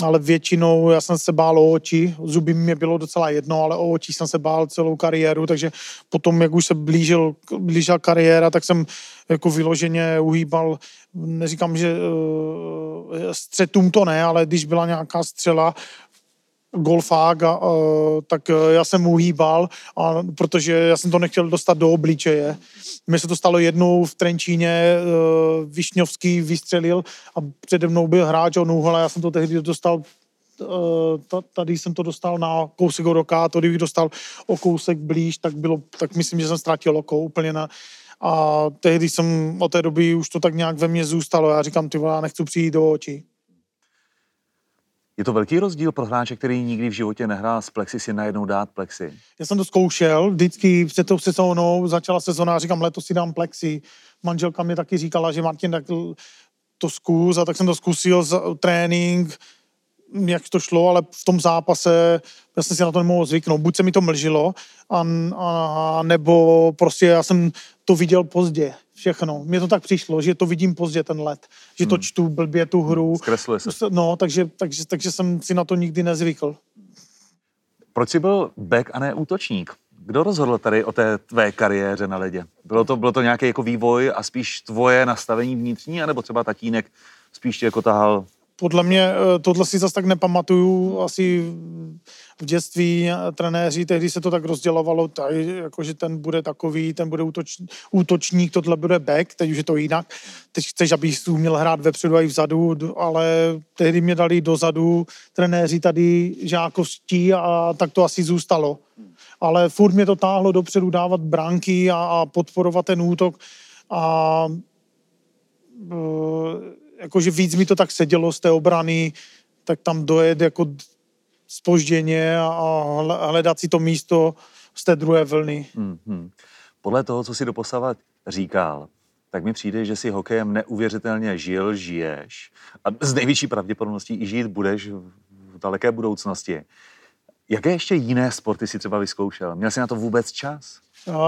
[SPEAKER 2] ale většinou já jsem se bál o oči, zuby mě bylo docela jedno, ale o oči jsem se bál celou kariéru, takže potom, jak už se blížil, blížila kariéra, tak jsem jako vyloženě uhýbal, neříkám, že uh, střetům to ne, ale když byla nějaká střela, golfák, a, uh, tak uh, já jsem mu hýbal, a, protože já jsem to nechtěl dostat do obličeje. Mně se to stalo jednou v Trenčíně, uh, Višňovský vystřelil a přede mnou byl hráč o nůhl já jsem to tehdy dostal tady jsem to dostal na kousek od oka, to kdybych dostal o kousek blíž, tak bylo, tak myslím, že jsem ztratil oko úplně na, a tehdy jsem od té doby už to tak nějak ve mně zůstalo. Já říkám, ty já nechci přijít do očí.
[SPEAKER 1] Je to velký rozdíl pro hráče, který nikdy v životě nehrál s plexi, si najednou dát plexi?
[SPEAKER 2] Já jsem to zkoušel, vždycky před tou sezónou, začala sezóna, říkám, letos si dám plexi. Manželka mi taky říkala, že Martin, tak to zkus, a tak jsem to zkusil, trénink, jak to šlo, ale v tom zápase já jsem si na to nemohl zvyknout. Buď se mi to mlžilo, a, a, nebo prostě já jsem to viděl pozdě všechno. Mně to tak přišlo, že to vidím pozdě ten let, že to hmm. čtu blbě tu hru.
[SPEAKER 1] Zkresluje se.
[SPEAKER 2] No, takže, takže, takže jsem si na to nikdy nezvykl.
[SPEAKER 1] Proč jsi byl back a ne útočník? Kdo rozhodl tady o té tvé kariéře na ledě? Bylo to, bylo to nějaký jako vývoj a spíš tvoje nastavení vnitřní, anebo třeba tatínek spíš tě jako tahal
[SPEAKER 2] podle mě eh, tohle si zase tak nepamatuju. Asi v dětství trenéři, tehdy se to tak rozdělovalo, tady, jako, že ten bude takový, ten bude útoč, útočník, tohle bude back, teď už je to jinak. Teď chceš, abych uměl hrát vepředu a i vzadu, ale tehdy mě dali dozadu trenéři tady žákovstí a tak to asi zůstalo. Ale furt mě to táhlo dopředu dávat bránky a, a podporovat ten útok a uh, jakože víc mi to tak sedělo z té obrany, tak tam dojet jako spožděně a hledat si to místo z té druhé vlny. Mm-hmm.
[SPEAKER 1] Podle toho, co si doposavat říkal, tak mi přijde, že si hokejem neuvěřitelně žil, žiješ a z největší pravděpodobností i žít budeš v daleké budoucnosti. Jaké ještě jiné sporty si třeba vyzkoušel? Měl jsi na to vůbec čas?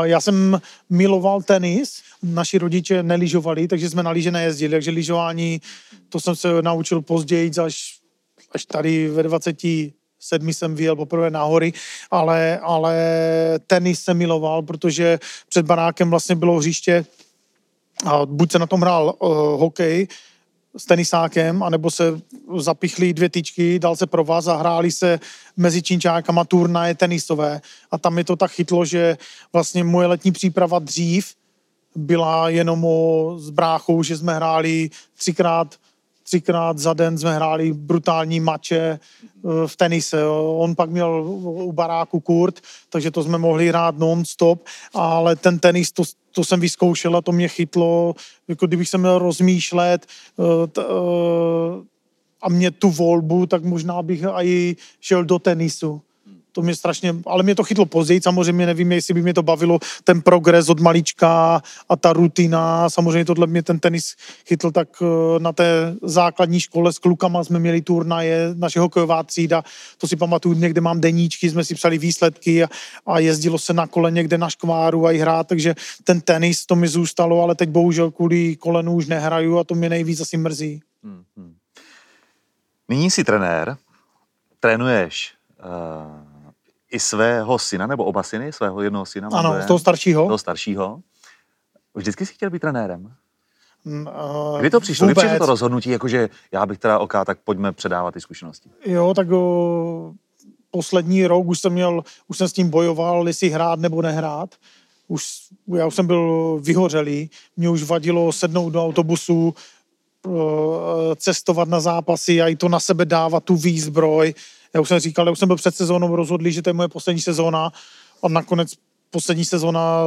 [SPEAKER 2] Já jsem miloval tenis, naši rodiče neližovali, takže jsme na lyže nejezdili, takže lyžování, to jsem se naučil později, až, až tady ve 27 jsem vyjel poprvé na hory, ale, ale tenis jsem miloval, protože před barákem vlastně bylo hřiště a buď se na tom hrál uh, hokej, s tenisákem, anebo se zapichli dvě tyčky, dal se pro vás a hráli se mezi činčákama turnaje tenisové. A tam mi to tak chytlo, že vlastně moje letní příprava dřív byla jenom o, s bráchou, že jsme hráli třikrát třikrát za den jsme hráli brutální mače eh, v tenise. On pak měl u baráku kurt, takže to jsme mohli hrát non-stop, ale ten tenis, to, to jsem vyzkoušel a to mě chytlo, jako kdybych se měl rozmýšlet eh, eh, a mě tu volbu, tak možná bych i šel do tenisu to mě strašně, ale mě to chytlo později, samozřejmě nevím, jestli by mě to bavilo, ten progres od malička a ta rutina, samozřejmě tohle mě ten tenis chytl tak eh, na té základní škole s klukama jsme měli turnaje, naše hokejová třída, to si pamatuju, někde mám deníčky, jsme si psali výsledky a, a jezdilo se na kole někde na škváru a i hrát, takže ten tenis to mi zůstalo, ale teď bohužel kvůli kolenu už nehraju a to mě nejvíc asi mrzí. Hmm.
[SPEAKER 1] Nyní jsi trenér, trénuješ uh i svého syna, nebo oba syny, svého jednoho syna.
[SPEAKER 2] Ano, z toho staršího.
[SPEAKER 1] toho staršího. Vždycky jsi chtěl být trenérem? Mm, uh, Kdy to přišlo? Kdy přišlo to rozhodnutí, jakože já bych teda OK, tak pojďme předávat ty zkušenosti?
[SPEAKER 2] Jo, tak o, poslední rok už jsem měl, už jsem s tím bojoval, jestli hrát nebo nehrát. Už, já už jsem byl vyhořelý, mě už vadilo sednout do autobusu, cestovat na zápasy a i to na sebe dávat tu výzbroj, já už jsem říkal, já už jsem byl před sezónou rozhodlý, že to je moje poslední sezóna a nakonec poslední sezóna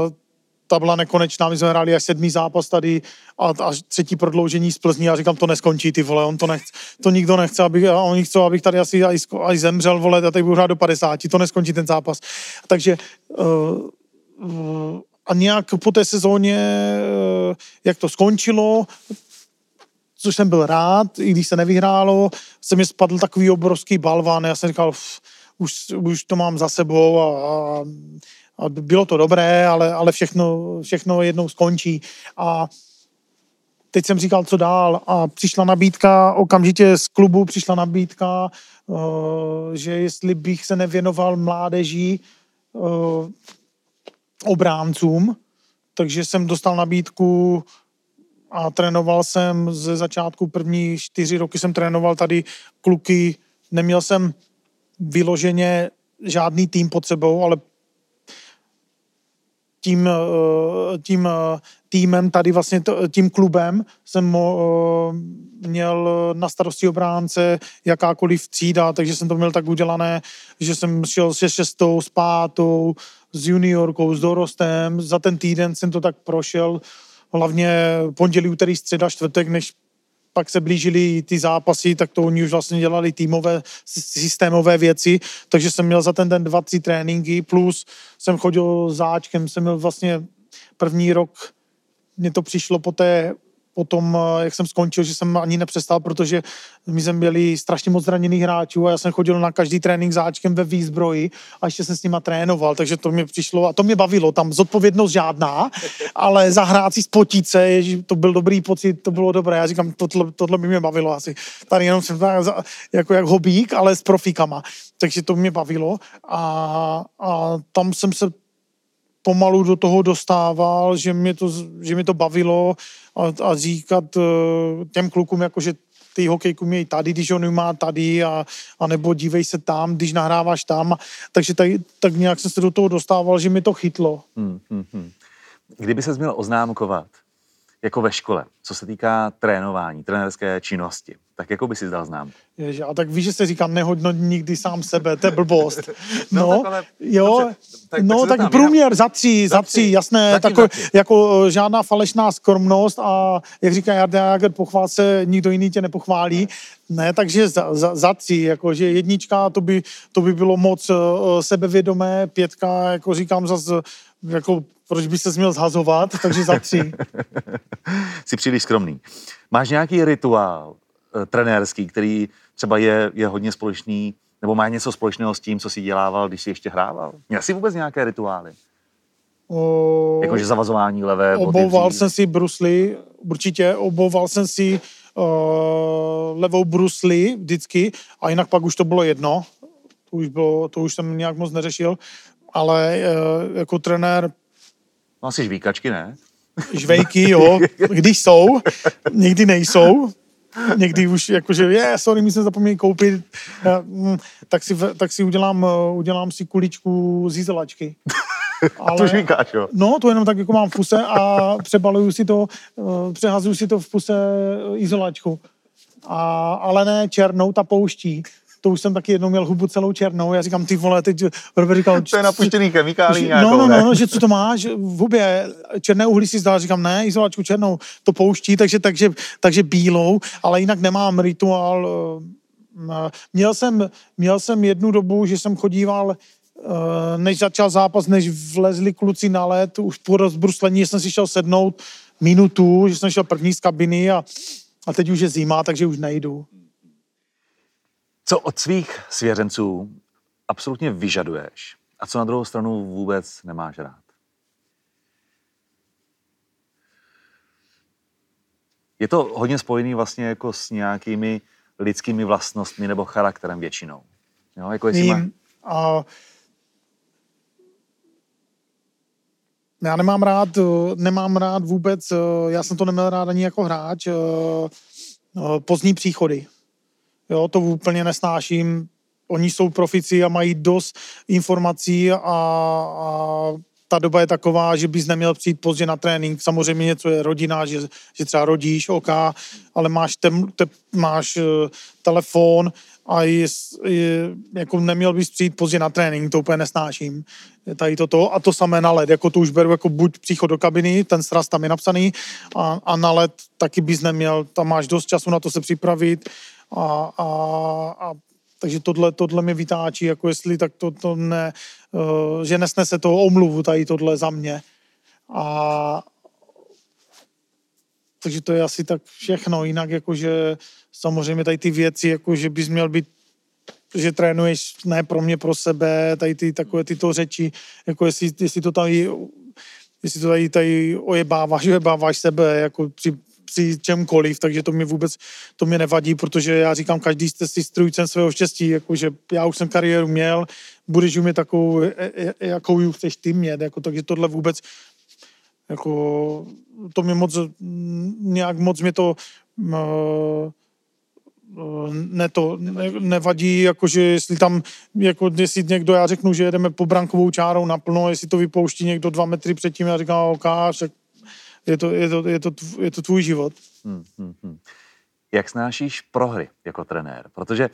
[SPEAKER 2] ta byla nekonečná, my jsme hráli až sedmý zápas tady a, a třetí prodloužení z Plzní a říkám, to neskončí, ty vole, on to nechce, to nikdo nechce, abych, a oni chcou, abych tady asi aj, aj zemřel, vole, a teď budu hrát do 50, to neskončí ten zápas. Takže uh, uh, a nějak po té sezóně, uh, jak to skončilo, což jsem byl rád, i když se nevyhrálo, se mi spadl takový obrovský balván, já jsem říkal, už, už to mám za sebou a, a, a bylo to dobré, ale, ale všechno, všechno jednou skončí. A teď jsem říkal, co dál? A přišla nabídka, okamžitě z klubu přišla nabídka, uh, že jestli bych se nevěnoval mládeží uh, obráncům, takže jsem dostal nabídku a trénoval jsem ze začátku první čtyři roky jsem trénoval tady kluky, neměl jsem vyloženě žádný tým pod sebou, ale tím, eh, tím eh, týmem, tady vlastně tím klubem jsem eh, měl na starosti obránce jakákoliv třída, takže jsem to měl tak udělané, že jsem šel se šestou, s pátou, s juniorkou, s dorostem. Za ten týden jsem to tak prošel hlavně pondělí, úterý, středa, čtvrtek, než pak se blížily ty zápasy, tak to oni už vlastně dělali týmové, systémové věci, takže jsem měl za ten den dva, tři tréninky, plus jsem chodil záčkem, jsem měl vlastně první rok, mně to přišlo po té potom, eh, jak jsem skončil, že jsem ani nepřestal, protože my jsme měli strašně moc zraněných hráčů a já jsem chodil na každý trénink záčkem ve výzbroji a ještě jsem s nima trénoval, takže to mě přišlo a to mě bavilo, tam zodpovědnost žádná, ale zahrát si se, ježi, to byl dobrý pocit, to bylo dobré, já říkám, tohle, tohle by mě bavilo asi. Tady jenom jsem jako jak hobík, ale s profíkama, takže to mě bavilo a, a tam jsem se pomalu do toho dostával, že mě to, že mě to bavilo a, a říkat uh, těm klukům, jako že ty hokejku mějí tady, když on má tady a, a nebo dívej se tam, když nahráváš tam. Takže tak, tak nějak jsem se do toho dostával, že mi to chytlo. Hmm, hmm, hmm.
[SPEAKER 1] Kdyby se měl oznámkovat, jako ve škole, co se týká trénování, trenérské činnosti, tak jako by si zdal znám.
[SPEAKER 2] Ježi, a tak víš, že se říkám, nehodnot nikdy sám sebe, to je blbost. No,
[SPEAKER 1] no tak ale,
[SPEAKER 2] jo, dobře, tak, no tak, tak průměr já... za tři, za, za tři, jasné, tako, jako žádná falešná skromnost a jak říká Jarda Jager, pochvál se, nikdo jiný tě nepochválí. Ne, takže za, za, za tři, jako, že jednička, to by, to by bylo moc uh, sebevědomé, pětka, jako říkám zase, jako proč by se měl zhazovat, takže za tři.
[SPEAKER 1] Jsi příliš skromný. Máš nějaký rituál e, trenérský, který třeba je, je hodně společný, nebo má něco společného s tím, co si dělával, když jsi ještě hrával? Měl jsi vůbec nějaké rituály? O... Jakože zavazování levé
[SPEAKER 2] Obouval jsem si brusly, určitě, obouval jsem si uh, levou brusli vždycky a jinak pak už to bylo jedno. To už, bylo, to už jsem nějak moc neřešil, ale uh, jako trenér
[SPEAKER 1] No asi žvíkačky, ne?
[SPEAKER 2] Žvejky, jo, když jsou, někdy nejsou, někdy už jakože, je, yeah, sorry, my jsme zapomněli koupit, mm, tak si, tak si udělám, udělám si kuličku z izolačky.
[SPEAKER 1] Ale, to žvíkáš, jo?
[SPEAKER 2] No, to jenom tak jako mám v puse a přebaluju si to, eh, přehazuju si to v puse izolačku. A, ale ne černou, ta pouští to už jsem taky jednou měl hubu celou černou. Já říkám, ty vole, teď Robert říkal...
[SPEAKER 1] To je napuštěný chemikálí
[SPEAKER 2] No, no, no, no, že co to máš v hubě, černé uhlí si zdá, říkám, ne, izolačku černou, to pouští, takže, takže, takže bílou, ale jinak nemám rituál. Eh, měl jsem, měl jsem jednu dobu, že jsem chodíval eh, než začal zápas, než vlezli kluci na led, už po rozbruslení jsem si šel sednout minutu, že jsem šel první z kabiny a, a teď už je zima, takže už nejdu.
[SPEAKER 1] Co od svých svěřenců absolutně vyžaduješ a co na druhou stranu vůbec nemáš rád? Je to hodně spojený vlastně jako s nějakými lidskými vlastnostmi nebo charakterem většinou. Jo, jako jestli má... a
[SPEAKER 2] já nemám rád, nemám rád vůbec, já jsem to neměl rád ani jako hráč, pozdní příchody. Jo, to úplně nesnáším. Oni jsou profici a mají dost informací a, a ta doba je taková, že bys neměl přijít pozdě na trénink. Samozřejmě něco je rodina, že, že třeba rodíš, OK, ale máš, tem, te, máš uh, telefon a je, je, jako neměl bys přijít pozdě na trénink, to úplně nesnáším. Tady toto a to samé na led, jako to už beru jako buď příchod do kabiny, ten sraz tam je napsaný a, a na led taky bys neměl, tam máš dost času na to se připravit, a, a, a takže tohle, tohle mě vytáčí, jako jestli tak to, to ne, uh, že nesnese toho omluvu tady tohle za mě. A takže to je asi tak všechno. Jinak jakože samozřejmě tady ty věci, jako že bys měl být že trénuješ ne pro mě, pro sebe, tady ty takové tyto řeči, jako jestli, jestli to tady jestli to tady, tady ojebáváš, ojebáváš sebe, jako při při čemkoliv, takže to mi vůbec, to mě nevadí, protože já říkám, každý jste si strujcem svého štěstí, jakože já už jsem kariéru měl, budeš umět takovou, e, e, e, jakou ji chceš ty mět, jako, takže tohle vůbec, jako, to mě moc, nějak moc mě to, ne to ne, nevadí, jakože jestli tam, jako jestli někdo, já řeknu, že jedeme po brankovou čárou naplno, jestli to vypouští někdo dva metry předtím, já říkám, OK, však je to, je to, je to, je to tvůj život. Hmm, hmm, hmm.
[SPEAKER 1] Jak snášíš prohry jako trenér? Protože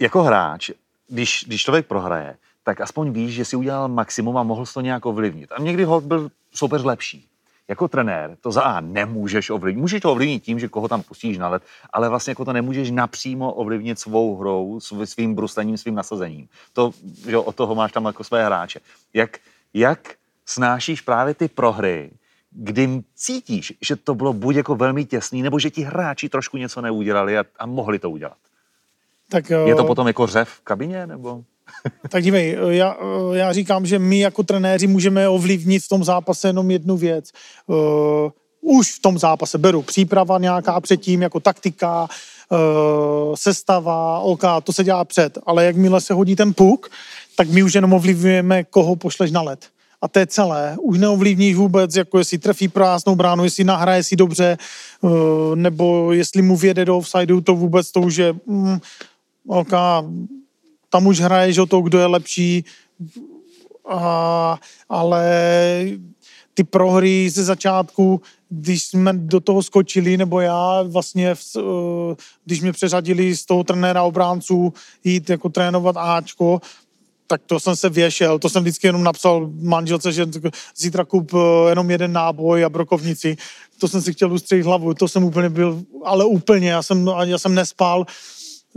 [SPEAKER 1] jako hráč, když, když člověk prohraje, tak aspoň víš, že si udělal maximum a mohl to nějak ovlivnit. A někdy ho byl soupeř lepší. jako trenér to za A nemůžeš ovlivnit. Můžeš to ovlivnit tím, že koho tam pustíš na let, ale vlastně jako to nemůžeš napřímo ovlivnit svou hrou, svým bruslením, svým nasazením. To, že od toho máš tam jako své hráče. Jak, jak snášíš právě ty prohry, kdy cítíš, že to bylo buď jako velmi těsný, nebo že ti hráči trošku něco neudělali a, a mohli to udělat? Tak, Je to potom jako řev v kabině, nebo?
[SPEAKER 2] Tak dívej, já, já říkám, že my jako trenéři můžeme ovlivnit v tom zápase jenom jednu věc. Už v tom zápase beru příprava nějaká předtím, jako taktika, sestava, OK, to se dělá před, ale jakmile se hodí ten puk, tak my už jenom ovlivňujeme, koho pošleš na let. A to je celé. Už neovlivníš vůbec, jako jestli trefí prázdnou bránu, jestli nahraje si dobře, uh, nebo jestli mu věde do offsideu, to vůbec to už je... Mm, OK, tam už hraješ o to, kdo je lepší, a, ale ty prohry ze začátku, když jsme do toho skočili, nebo já vlastně, eh, když mě přeřadili z toho trenéra obránců jít jako trénovat Ačko, tak to jsem se věšel, to jsem vždycky jenom napsal manželce, že zítra kup eh, jenom jeden náboj a brokovnici. To jsem si chtěl ustřelit hlavu, to jsem úplně byl, ale úplně, já jsem, já jsem nespal,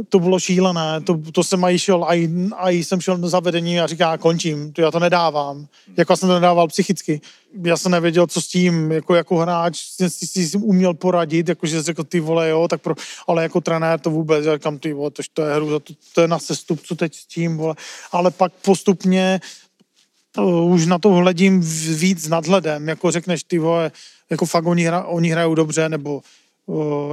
[SPEAKER 2] to bylo šílené, to, to jsem aj šel, aj, aj jsem šel na zavedení a říká, končím, to já to nedávám. Jako jsem to nedával psychicky. Já jsem nevěděl, co s tím, jako, jako hráč, si, si, si uměl poradit, jakože řekl, ty vole, jo, tak pro, ale jako trenér to vůbec, já říkám, ty vole, to, to je hru, to, to je na sestup, co teď s tím, vole. Ale pak postupně uh, už na to hledím víc nadhledem, jako řekneš, ty vole, jako fakt oni, hra, oni hrajou dobře, nebo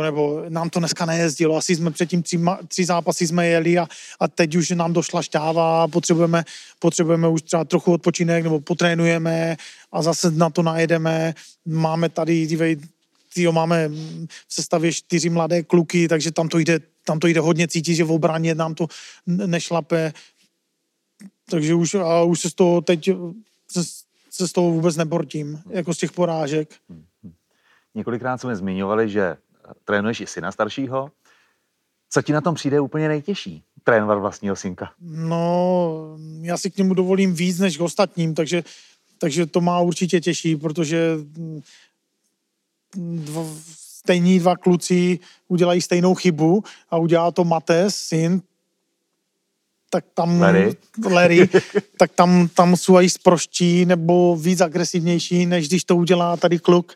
[SPEAKER 2] nebo nám to dneska nejezdilo, asi jsme předtím tři, tři zápasy jsme jeli a, a teď už nám došla šťáva, potřebujeme, potřebujeme už třeba trochu odpočinek nebo potrénujeme a zase na to najedeme. Máme tady, dívej, tyjo, máme v sestavě čtyři mladé kluky, takže tam to jde, tam to jde hodně cítit, že v obraně nám to nešlape. Takže už, a už se z toho teď se, se z toho vůbec nebortím, jako z těch porážek. Hmm.
[SPEAKER 1] Několikrát jsme zmiňovali, že trénuješ i syna staršího. Co ti na tom přijde úplně nejtěžší? Trénovat vlastního synka.
[SPEAKER 2] No, já si k němu dovolím víc než k ostatním, takže, takže to má určitě těžší, protože dva, stejní dva kluci udělají stejnou chybu a udělá to Mate, syn, tak tam
[SPEAKER 1] Larry,
[SPEAKER 2] Larry tak tam, tam jsou i sproští nebo víc agresivnější, než když to udělá tady kluk,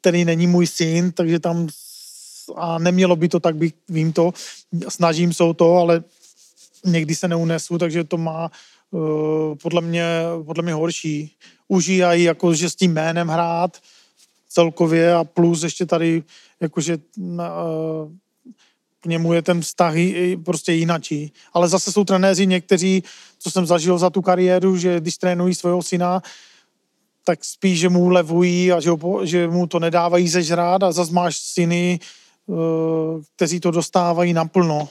[SPEAKER 2] který není můj syn, takže tam a nemělo by to tak být, vím to, snažím se o to, ale někdy se neunesu, takže to má uh, podle, mě, podle mě horší. Užívají jako, že s tím jménem hrát celkově a plus ještě tady jakože uh, k němu je ten vztah prostě jinačí. Ale zase jsou trenéři někteří, co jsem zažil za tu kariéru, že když trénují svého syna, tak spíš, že mu levují a že, ho, že mu to nedávají zežrát a zase máš syny, uh, kteří to dostávají naplno.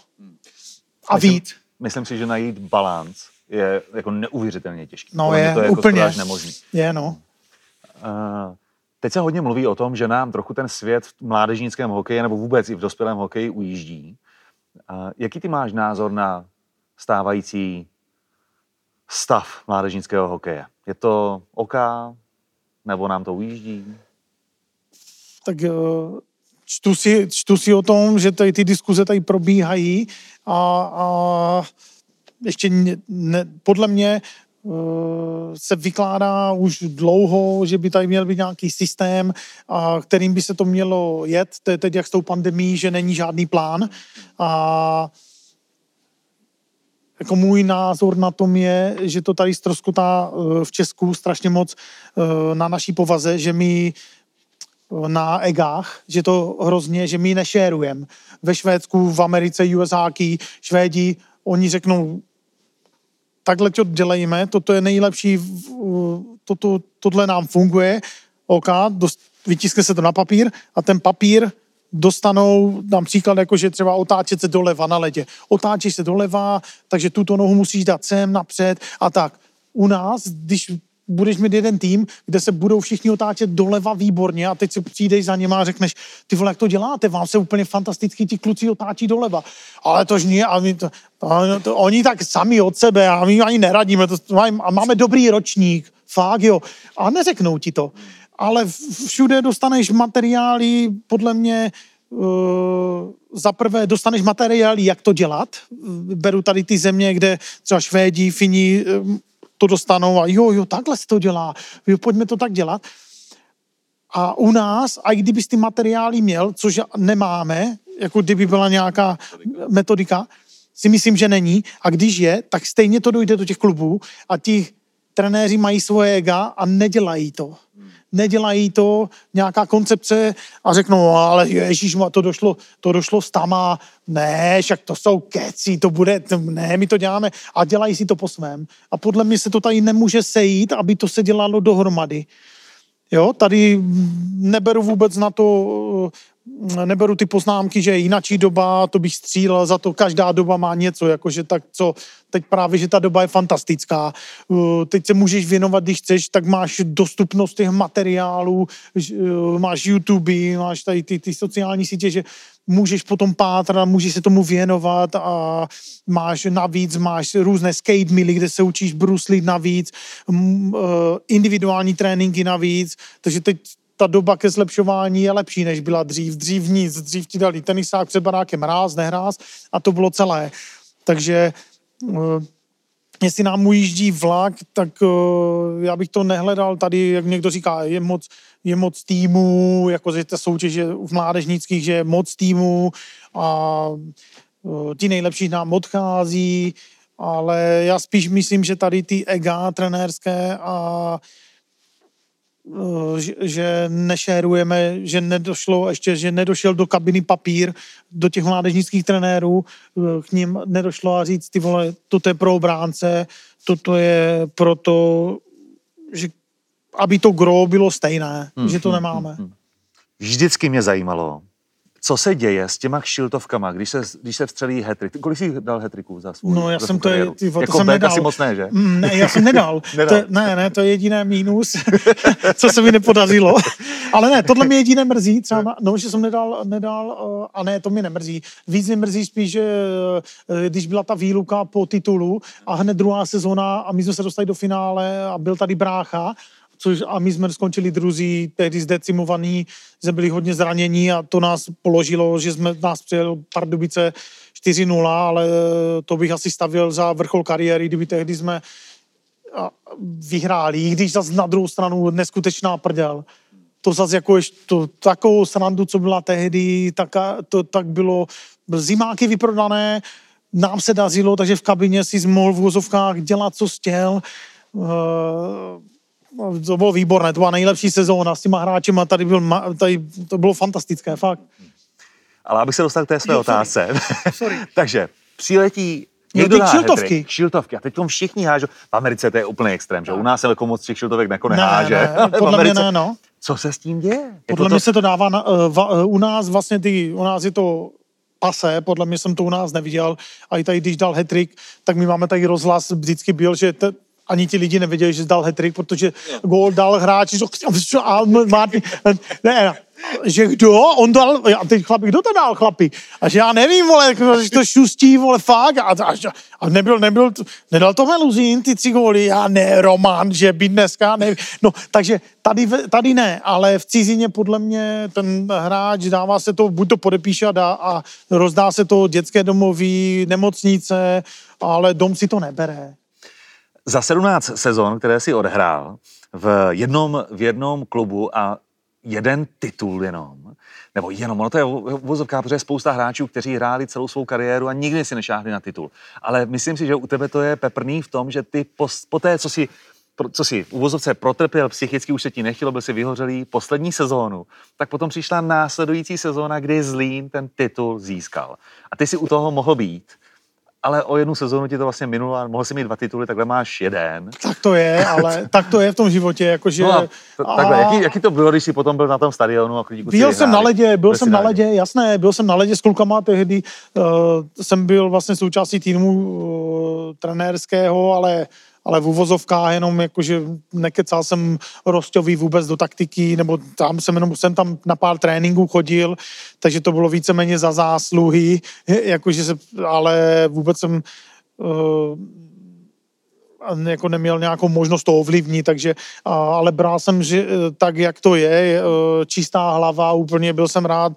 [SPEAKER 2] A
[SPEAKER 1] myslím,
[SPEAKER 2] víc.
[SPEAKER 1] Myslím si, že najít balans je jako neuvěřitelně těžký.
[SPEAKER 2] No je,
[SPEAKER 1] to je
[SPEAKER 2] jako úplně.
[SPEAKER 1] nemožný.
[SPEAKER 2] Je, no.
[SPEAKER 1] Uh, teď se hodně mluví o tom, že nám trochu ten svět v mládežnickém hokeji nebo vůbec i v dospělém hokeji ujíždí. Uh, jaký ty máš názor na stávající stav mládežnického hokeje? Je to OK, nebo nám to ujíždí?
[SPEAKER 2] Tak eh, čtu si, čtu si o tom, že tady ty diskuze tady probíhají a, a ještě ne, ne, podle mě uh, se vykládá už dlouho, že by tady měl být nějaký systém, kterým by se to mělo jet. To je teď jak s tou pandemí, že není žádný plán. A jako můj názor na tom je, že to tady ztroskotá eh, v Česku strašně moc eh, na naší povaze, že my eh, na egách, že to hrozně, že my nešérujeme. Ve Švédsku, v Americe, US Hockey, Švédi, oni řeknou, takhle to dělejme, toto je nejlepší, toto, tohle nám funguje, OK, dost, vytiskne se to na papír a ten papír dostanou, dám příklad, jako že třeba otáčet se doleva na ledě. Otáčíš se doleva, takže tuto nohu musíš dát sem, napřed a tak. U nás, když budeš mít jeden tým, kde se budou všichni otáčet doleva výborně a teď si přijdeš za něma a řekneš, ty vole, jak to děláte, vám se úplně fantasticky ti kluci otáčí doleva. Ale tož nie, a my to, to, to, oni tak sami od sebe a my ani neradíme, to, a máme dobrý ročník, fakt jo. A neřeknou ti to. Ale všude dostaneš materiály, podle mě uh, za prvé dostaneš materiály, jak to dělat. Beru tady ty země, kde třeba Švédi, Fini to dostanou a jo, jo, takhle se to dělá, jo, pojďme to tak dělat. A u nás, a i kdybys ty materiály měl, což nemáme, jako kdyby byla nějaká metodika, si myslím, že není. A když je, tak stejně to dojde do těch klubů a ti trenéři mají svoje ega a nedělají to. Nedělají to nějaká koncepce a řeknou, no, ale ježíš, to došlo, to došlo s tama, ne, však to jsou keci, to bude, ne, my to děláme a dělají si to po svém. A podle mě se to tady nemůže sejít, aby to se dělalo dohromady. Jo, tady neberu vůbec na to, neberu ty poznámky, že je jinačí doba, to bych střílel za to, každá doba má něco, jakože tak co, teď právě, že ta doba je fantastická, teď se můžeš věnovat, když chceš, tak máš dostupnost těch materiálů, máš YouTube, máš tady ty, ty sociální sítě, že můžeš potom pátrat, můžeš se tomu věnovat a máš navíc, máš různé skate mily, kde se učíš bruslit navíc, e, individuální tréninky navíc, takže teď ta doba ke zlepšování je lepší, než byla dřív. Dřív nic, dřív ti dali tenisák před barákem ráz, nehráz a to bylo celé. Takže e, jestli nám ujíždí vlak, tak uh, já bych to nehledal tady, jak někdo říká, je moc, je moc týmů, jako že ta soutěž je v mládežnických, že je moc týmů a uh, ti nejlepší nám odchází, ale já spíš myslím, že tady ty ega trenérské a že, že nešérujeme, že nedošlo ještě, že nedošel do kabiny papír, do těch mládežnických trenérů, k ním nedošlo a říct, ty vole, toto je pro obránce, toto je proto, že aby to gro bylo stejné, hmm, že to hmm, nemáme. Hmm, hmm.
[SPEAKER 1] Vždycky mě zajímalo, co se děje s těma kšiltovkama, když se, když se vstřelí hetrik? Kolik jsi dal hetriků za svůj
[SPEAKER 2] No já jsem to, je,
[SPEAKER 1] ty,
[SPEAKER 2] to
[SPEAKER 1] jako
[SPEAKER 2] jsem nedal.
[SPEAKER 1] asi moc ne, že?
[SPEAKER 2] Mm, ne, já jsem nedal. nedal. To, ne, ne, to je jediné mínus, co se mi nepodařilo. Ale ne, tohle mi jediné mrzí, třeba, na, no, že jsem nedal, nedal, uh, a ne, to mi nemrzí. Víc mi mrzí spíš, že uh, když byla ta výluka po titulu a hned druhá sezóna a my jsme se dostali do finále a byl tady brácha, což a my jsme skončili druzí, tehdy zdecimovaný, jsme byli hodně zranění a to nás položilo, že jsme nás přijel Pardubice 4-0, ale to bych asi stavil za vrchol kariéry, kdyby tehdy jsme vyhráli, když zase na druhou stranu neskutečná prdel. To zase jako ještě to, takovou srandu, co byla tehdy, tak, to, tak bylo zimáky vyprodané, nám se dařilo, takže v kabině si mohl v vozovkách dělat, co chtěl. Uh, to bylo výborné, to byla nejlepší sezóna s těma hráčima, tady, byl, tady to bylo fantastické, fakt.
[SPEAKER 1] Ale abych se dostal k té své jo, otázce.
[SPEAKER 2] Sorry. sorry.
[SPEAKER 1] Takže přiletí
[SPEAKER 2] Někdo dá šiltovky.
[SPEAKER 1] Šiltovky. A teď tom všichni hážou. V Americe to je úplný extrém, že? U nás se jako moc těch šiltovek jako neháže.
[SPEAKER 2] Ne, ne, podle Americe... mě ne, no.
[SPEAKER 1] Co se s tím děje?
[SPEAKER 2] Podle jako mě to... se to dává, na, uh, va, uh, u nás vlastně ty, u nás je to pase, podle mě jsem to u nás neviděl. A i tady, když dal hetrik, tak my máme tady rozhlas, vždycky byl, že te, ani ti lidi nevěděli, že dal hetrik, protože gól dal hráč, a Martin, ne, že kdo? On dal, a teď chlapi, kdo to dal, chlapi? A že já nevím, vole, že to šustí, vole, fakt. A, a, a nebyl, nebyl, nedal to Meluzín, ty tři góly, já ne, Roman, že by dneska, ne. No, takže tady, tady ne, ale v cizině podle mě ten hráč dává se to, buď to podepíše a, dá, a rozdá se to dětské domoví, nemocnice, ale dom si to nebere.
[SPEAKER 1] Za 17 sezon, které si odhrál v jednom, v jednom klubu a jeden titul jenom, nebo jenom, ono to je vozovka, protože je spousta hráčů, kteří hráli celou svou kariéru a nikdy si nešáhli na titul. Ale myslím si, že u tebe to je peprný v tom, že ty po, po té, co si co si u vozovce protrpěl, psychicky už se ti nechtělo, byl si vyhořelý poslední sezónu, tak potom přišla následující sezóna, kdy Zlín ten titul získal. A ty si u toho mohl být ale o jednu sezónu ti to vlastně minulo a mohl si mít dva tituly, takhle máš jeden.
[SPEAKER 2] Tak to je, ale tak to je v tom životě, jakože... No
[SPEAKER 1] a, takhle, a... jaký, jaký, to bylo, když jsi potom byl na tom stadionu a
[SPEAKER 2] Byl jsem na ledě, byl jsem na ledě, jasné, byl jsem na ledě s klukama tehdy, uh, jsem byl vlastně součástí týmu uh, trenérského, ale ale v uvozovkách jenom jakože nekecal jsem Rostový vůbec do taktiky, nebo tam jsem jenom jsem tam na pár tréninků chodil, takže to bylo víceméně za zásluhy, jakože se, ale vůbec jsem uh, jako neměl nějakou možnost to ovlivnit, takže, ale bral jsem že, tak, jak to je, čistá hlava, úplně byl jsem rád,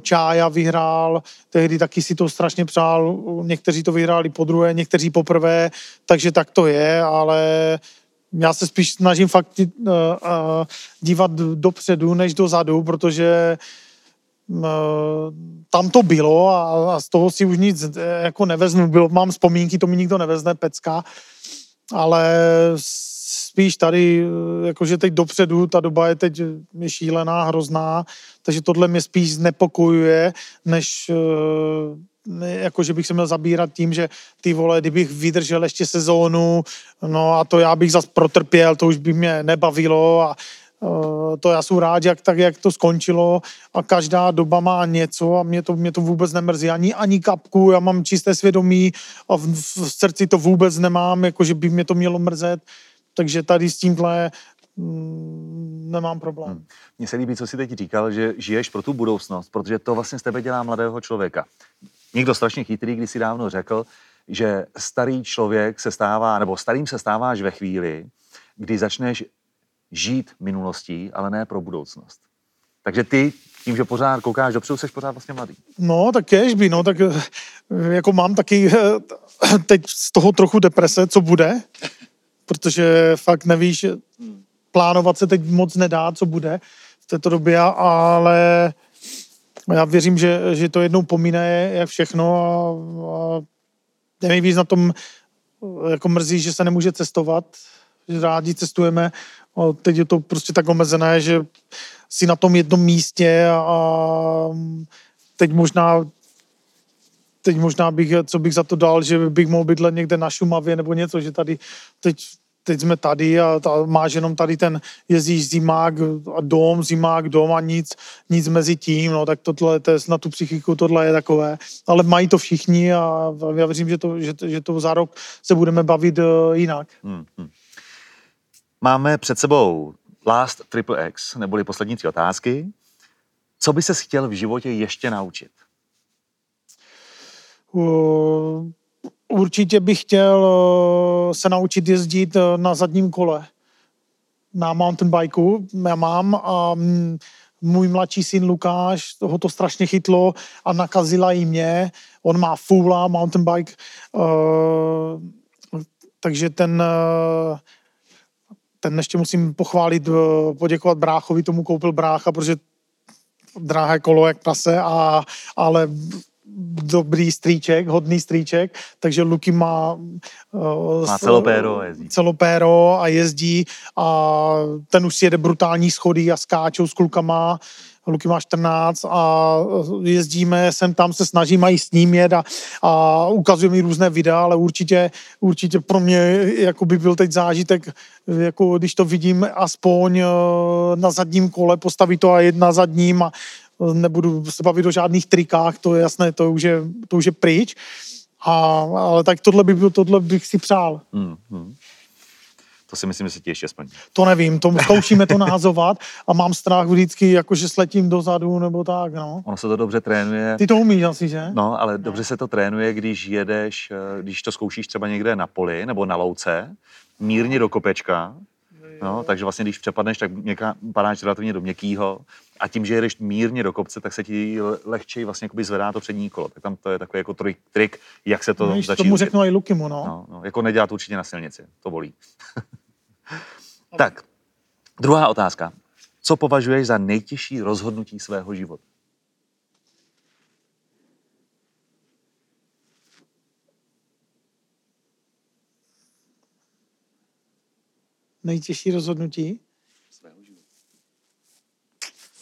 [SPEAKER 2] Čája vyhrál, tehdy taky si to strašně přál, někteří to vyhráli po druhé, někteří poprvé, takže tak to je, ale já se spíš snažím fakt uh, uh, dívat dopředu než dozadu, protože tam to bylo a, z toho si už nic jako nevezmu. Bylo, mám vzpomínky, to mi nikdo nevezne, pecka, ale spíš tady, jakože teď dopředu, ta doba je teď je šílená, hrozná, takže tohle mě spíš znepokojuje, než jako, že bych se měl zabírat tím, že ty vole, kdybych vydržel ještě sezónu, no a to já bych zas protrpěl, to už by mě nebavilo a uh, to já jsem rád, jak, tak, jak to skončilo a každá doba má něco a mě to, mě to vůbec nemrzí. Ani, ani kapku, já mám čisté svědomí a v, v srdci to vůbec nemám, jako že by mě to mělo mrzet. Takže tady s tímhle mm, nemám problém. Hmm.
[SPEAKER 1] Mně se líbí, co jsi teď říkal, že žiješ pro tu budoucnost, protože to vlastně z tebe dělá mladého člověka. Někdo strašně chytrý když si dávno řekl, že starý člověk se stává, nebo starým se stáváš ve chvíli, kdy začneš žít minulostí, ale ne pro budoucnost. Takže ty tím, že pořád koukáš dopředu, jsi pořád vlastně mladý.
[SPEAKER 2] No, tak by, no, tak eh, jako mám taky eh, teď z toho trochu deprese, co bude, protože fakt nevíš, plánovat se teď moc nedá, co bude v této době, ale já věřím, že, že to jednou pomíne, jak všechno a, a nejvíc na tom jako mrzí, že se nemůže cestovat, že rádi cestujeme, a teď je to prostě tak omezené, že si na tom jednom místě a teď možná teď možná bych, co bych za to dal, že bych mohl bydlet někde na Šumavě nebo něco, že tady teď teď jsme tady a ta, máš jenom tady ten, jezdíš zimák a dom, zimák, dom a nic, nic mezi tím, no tak tohle, to je na tu psychiku, tohle je takové, ale mají to všichni a já věřím, že to, že, že to za rok se budeme bavit uh, jinak. Hmm, hmm.
[SPEAKER 1] Máme před sebou Last Triple X, neboli poslední tři otázky. Co by se chtěl v životě ještě naučit?
[SPEAKER 2] Uh, určitě bych chtěl eh, se naučit jezdit eh, na zadním kole. Na mountain bikeu já mám a mm, můj mladší syn Lukáš, ho to strašně chytlo a nakazila i mě. On má fula mountain bike, uh, takže ten, uh, ten ještě musím pochválit, uh, poděkovat bráchovi, tomu koupil brácha, protože drahé kolo jak prase, a, ale dobrý strýček, hodný strýček, takže Luky má,
[SPEAKER 1] uh, má celopéro a jezdí.
[SPEAKER 2] celopéro a jezdí a ten už si jede brutální schody a skáčou s klukama. Luky má 14 a jezdíme sem tam, se snažíme i s ním jet a, a ukazuje mi různé videa, ale určitě, určitě pro mě jako by byl teď zážitek, jako když to vidím aspoň eh, na zadním kole, postavit to a jet na zadním a nebudu se bavit o žádných trikách, to je jasné, to už je, to už je pryč. A, ale tak tohle, by, tohle bych si přál. Hmm, hmm.
[SPEAKER 1] To si myslím, že se ti ještě splní.
[SPEAKER 2] To nevím, to zkoušíme to nahazovat a mám strach vždycky, jako že sletím dozadu nebo tak, no.
[SPEAKER 1] Ono se to dobře trénuje.
[SPEAKER 2] Ty to umíš asi, že?
[SPEAKER 1] No, ale dobře se to trénuje, když jedeš, eh, když to zkoušíš třeba někde na poli nebo na louce, mírně do kopečka, No, takže vlastně, když přepadneš, tak měká, padáš relativně do měkkýho a tím, že jedeš mírně do kopce, tak se ti lehčej vlastně zvedá to přední kolo. Tak tam to je takový jako trik, trik jak se to no, začíná.
[SPEAKER 2] Tomu řeknu i Lukimu, no.
[SPEAKER 1] no. no. Jako nedělat to určitě na silnici, to bolí. tak, druhá otázka. Co považuješ za nejtěžší rozhodnutí svého života?
[SPEAKER 2] Nejtěžší rozhodnutí? Svého života.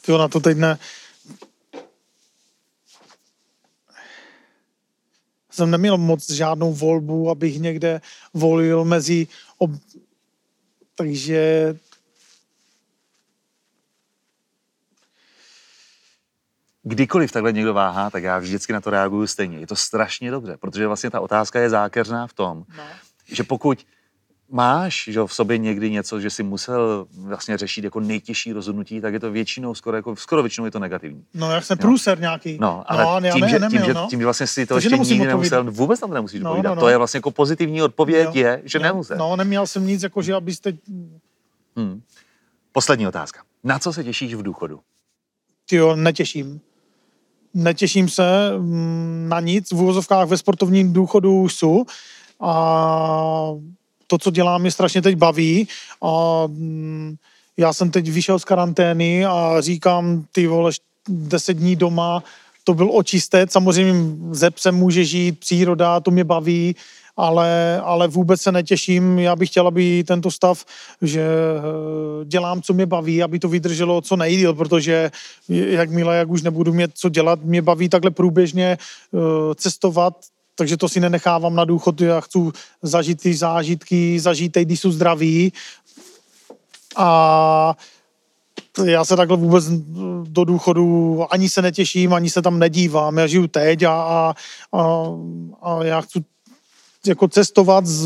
[SPEAKER 2] Jo, na to teď ne. Jsem neměl moc žádnou volbu, abych někde volil mezi... Ob... Takže
[SPEAKER 1] kdykoliv takhle někdo váhá, tak já vždycky na to reaguju stejně. Je to strašně dobře, protože vlastně ta otázka je zákeřná v tom, no. že pokud máš že v sobě někdy něco, že si musel vlastně řešit jako nejtěžší rozhodnutí, tak je to většinou, skoro, jako, skoro většinou je to negativní.
[SPEAKER 2] No, jak jsem průser nějaký.
[SPEAKER 1] No, ale no, tím, ne, že, neměl, tím, že, no. tím, že vlastně si to Takže ještě nikdy nemusel, vůbec tam to nemusíš no, odpovídat. No, no. To je vlastně jako pozitivní odpověď jo. je, že jo. nemusel.
[SPEAKER 2] No, neměl jsem nic, jako že abyste...
[SPEAKER 1] Hmm. Poslední otázka. Na co se těšíš v důchodu?
[SPEAKER 2] Ty jo, netěším. Netěším se mm, na nic. V úvozovkách ve sportovním důchodu jsou. A to, co dělám, mě strašně teď baví. A mm, já jsem teď vyšel z karantény a říkám, ty vole, deset dní doma, to byl očistec. Samozřejmě ze psem může žít, příroda, to mě baví, ale, ale vůbec se netěším. Já bych chtěl, aby tento stav, že eh, dělám, co mě baví, aby to vydrželo co nejdíl, protože jakmile, jak už nebudu mít co dělat, mě baví takhle průběžně eh, cestovat, takže to si nenechávám na důchod, já chci zažít ty zážitky, zažít když jsou zdraví. A já se takhle vůbec do důchodu ani se netěším, ani se tam nedívám. Já žiju teď a, a, a, a já chci jako cestovat s,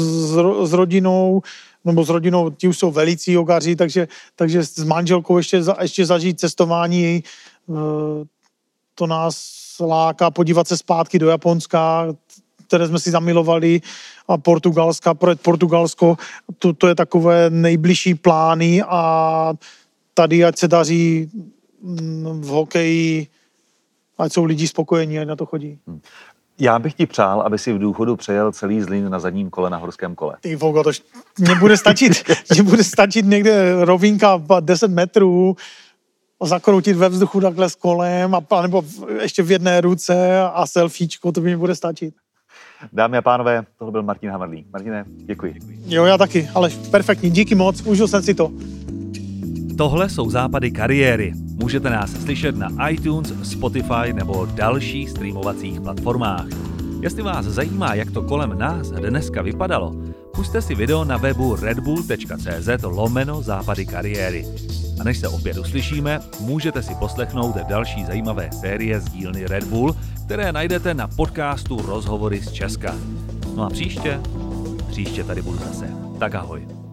[SPEAKER 2] s rodinou, nebo s rodinou, ti už jsou velicí jogaři, takže, takže s manželkou ještě, ještě zažít cestování, e, to nás láká podívat se zpátky do Japonska, které jsme si zamilovali a Portugalska, pro Portugalsko, to, to je takové nejbližší plány a tady, ať se daří mm, v hokeji, ať jsou lidi spokojení, ať na to chodí. Hmm.
[SPEAKER 1] Já bych ti přál, aby si v důchodu přejel celý Zlín na zadním kole na horském kole.
[SPEAKER 2] Ty vogo, to mě bude stačit, mě bude stačit někde rovinka 10 metrů, zakroutit ve vzduchu takhle s kolem a nebo ještě v jedné ruce a selfiečko, to by mi bude stačit.
[SPEAKER 1] Dámy a pánové, tohle byl Martin Hamadlí. Martine, děkuji.
[SPEAKER 2] Jo, já taky, ale perfektní, díky moc, užil jsem si to.
[SPEAKER 1] Tohle jsou západy kariéry. Můžete nás slyšet na iTunes, Spotify nebo dalších streamovacích platformách. Jestli vás zajímá, jak to kolem nás dneska vypadalo, puste si video na webu redbull.cz lomeno západy kariéry. A než se opět uslyšíme, můžete si poslechnout další zajímavé série z dílny Red Bull, které najdete na podcastu Rozhovory z Česka. No a příště? Příště tady budu zase. Tak ahoj.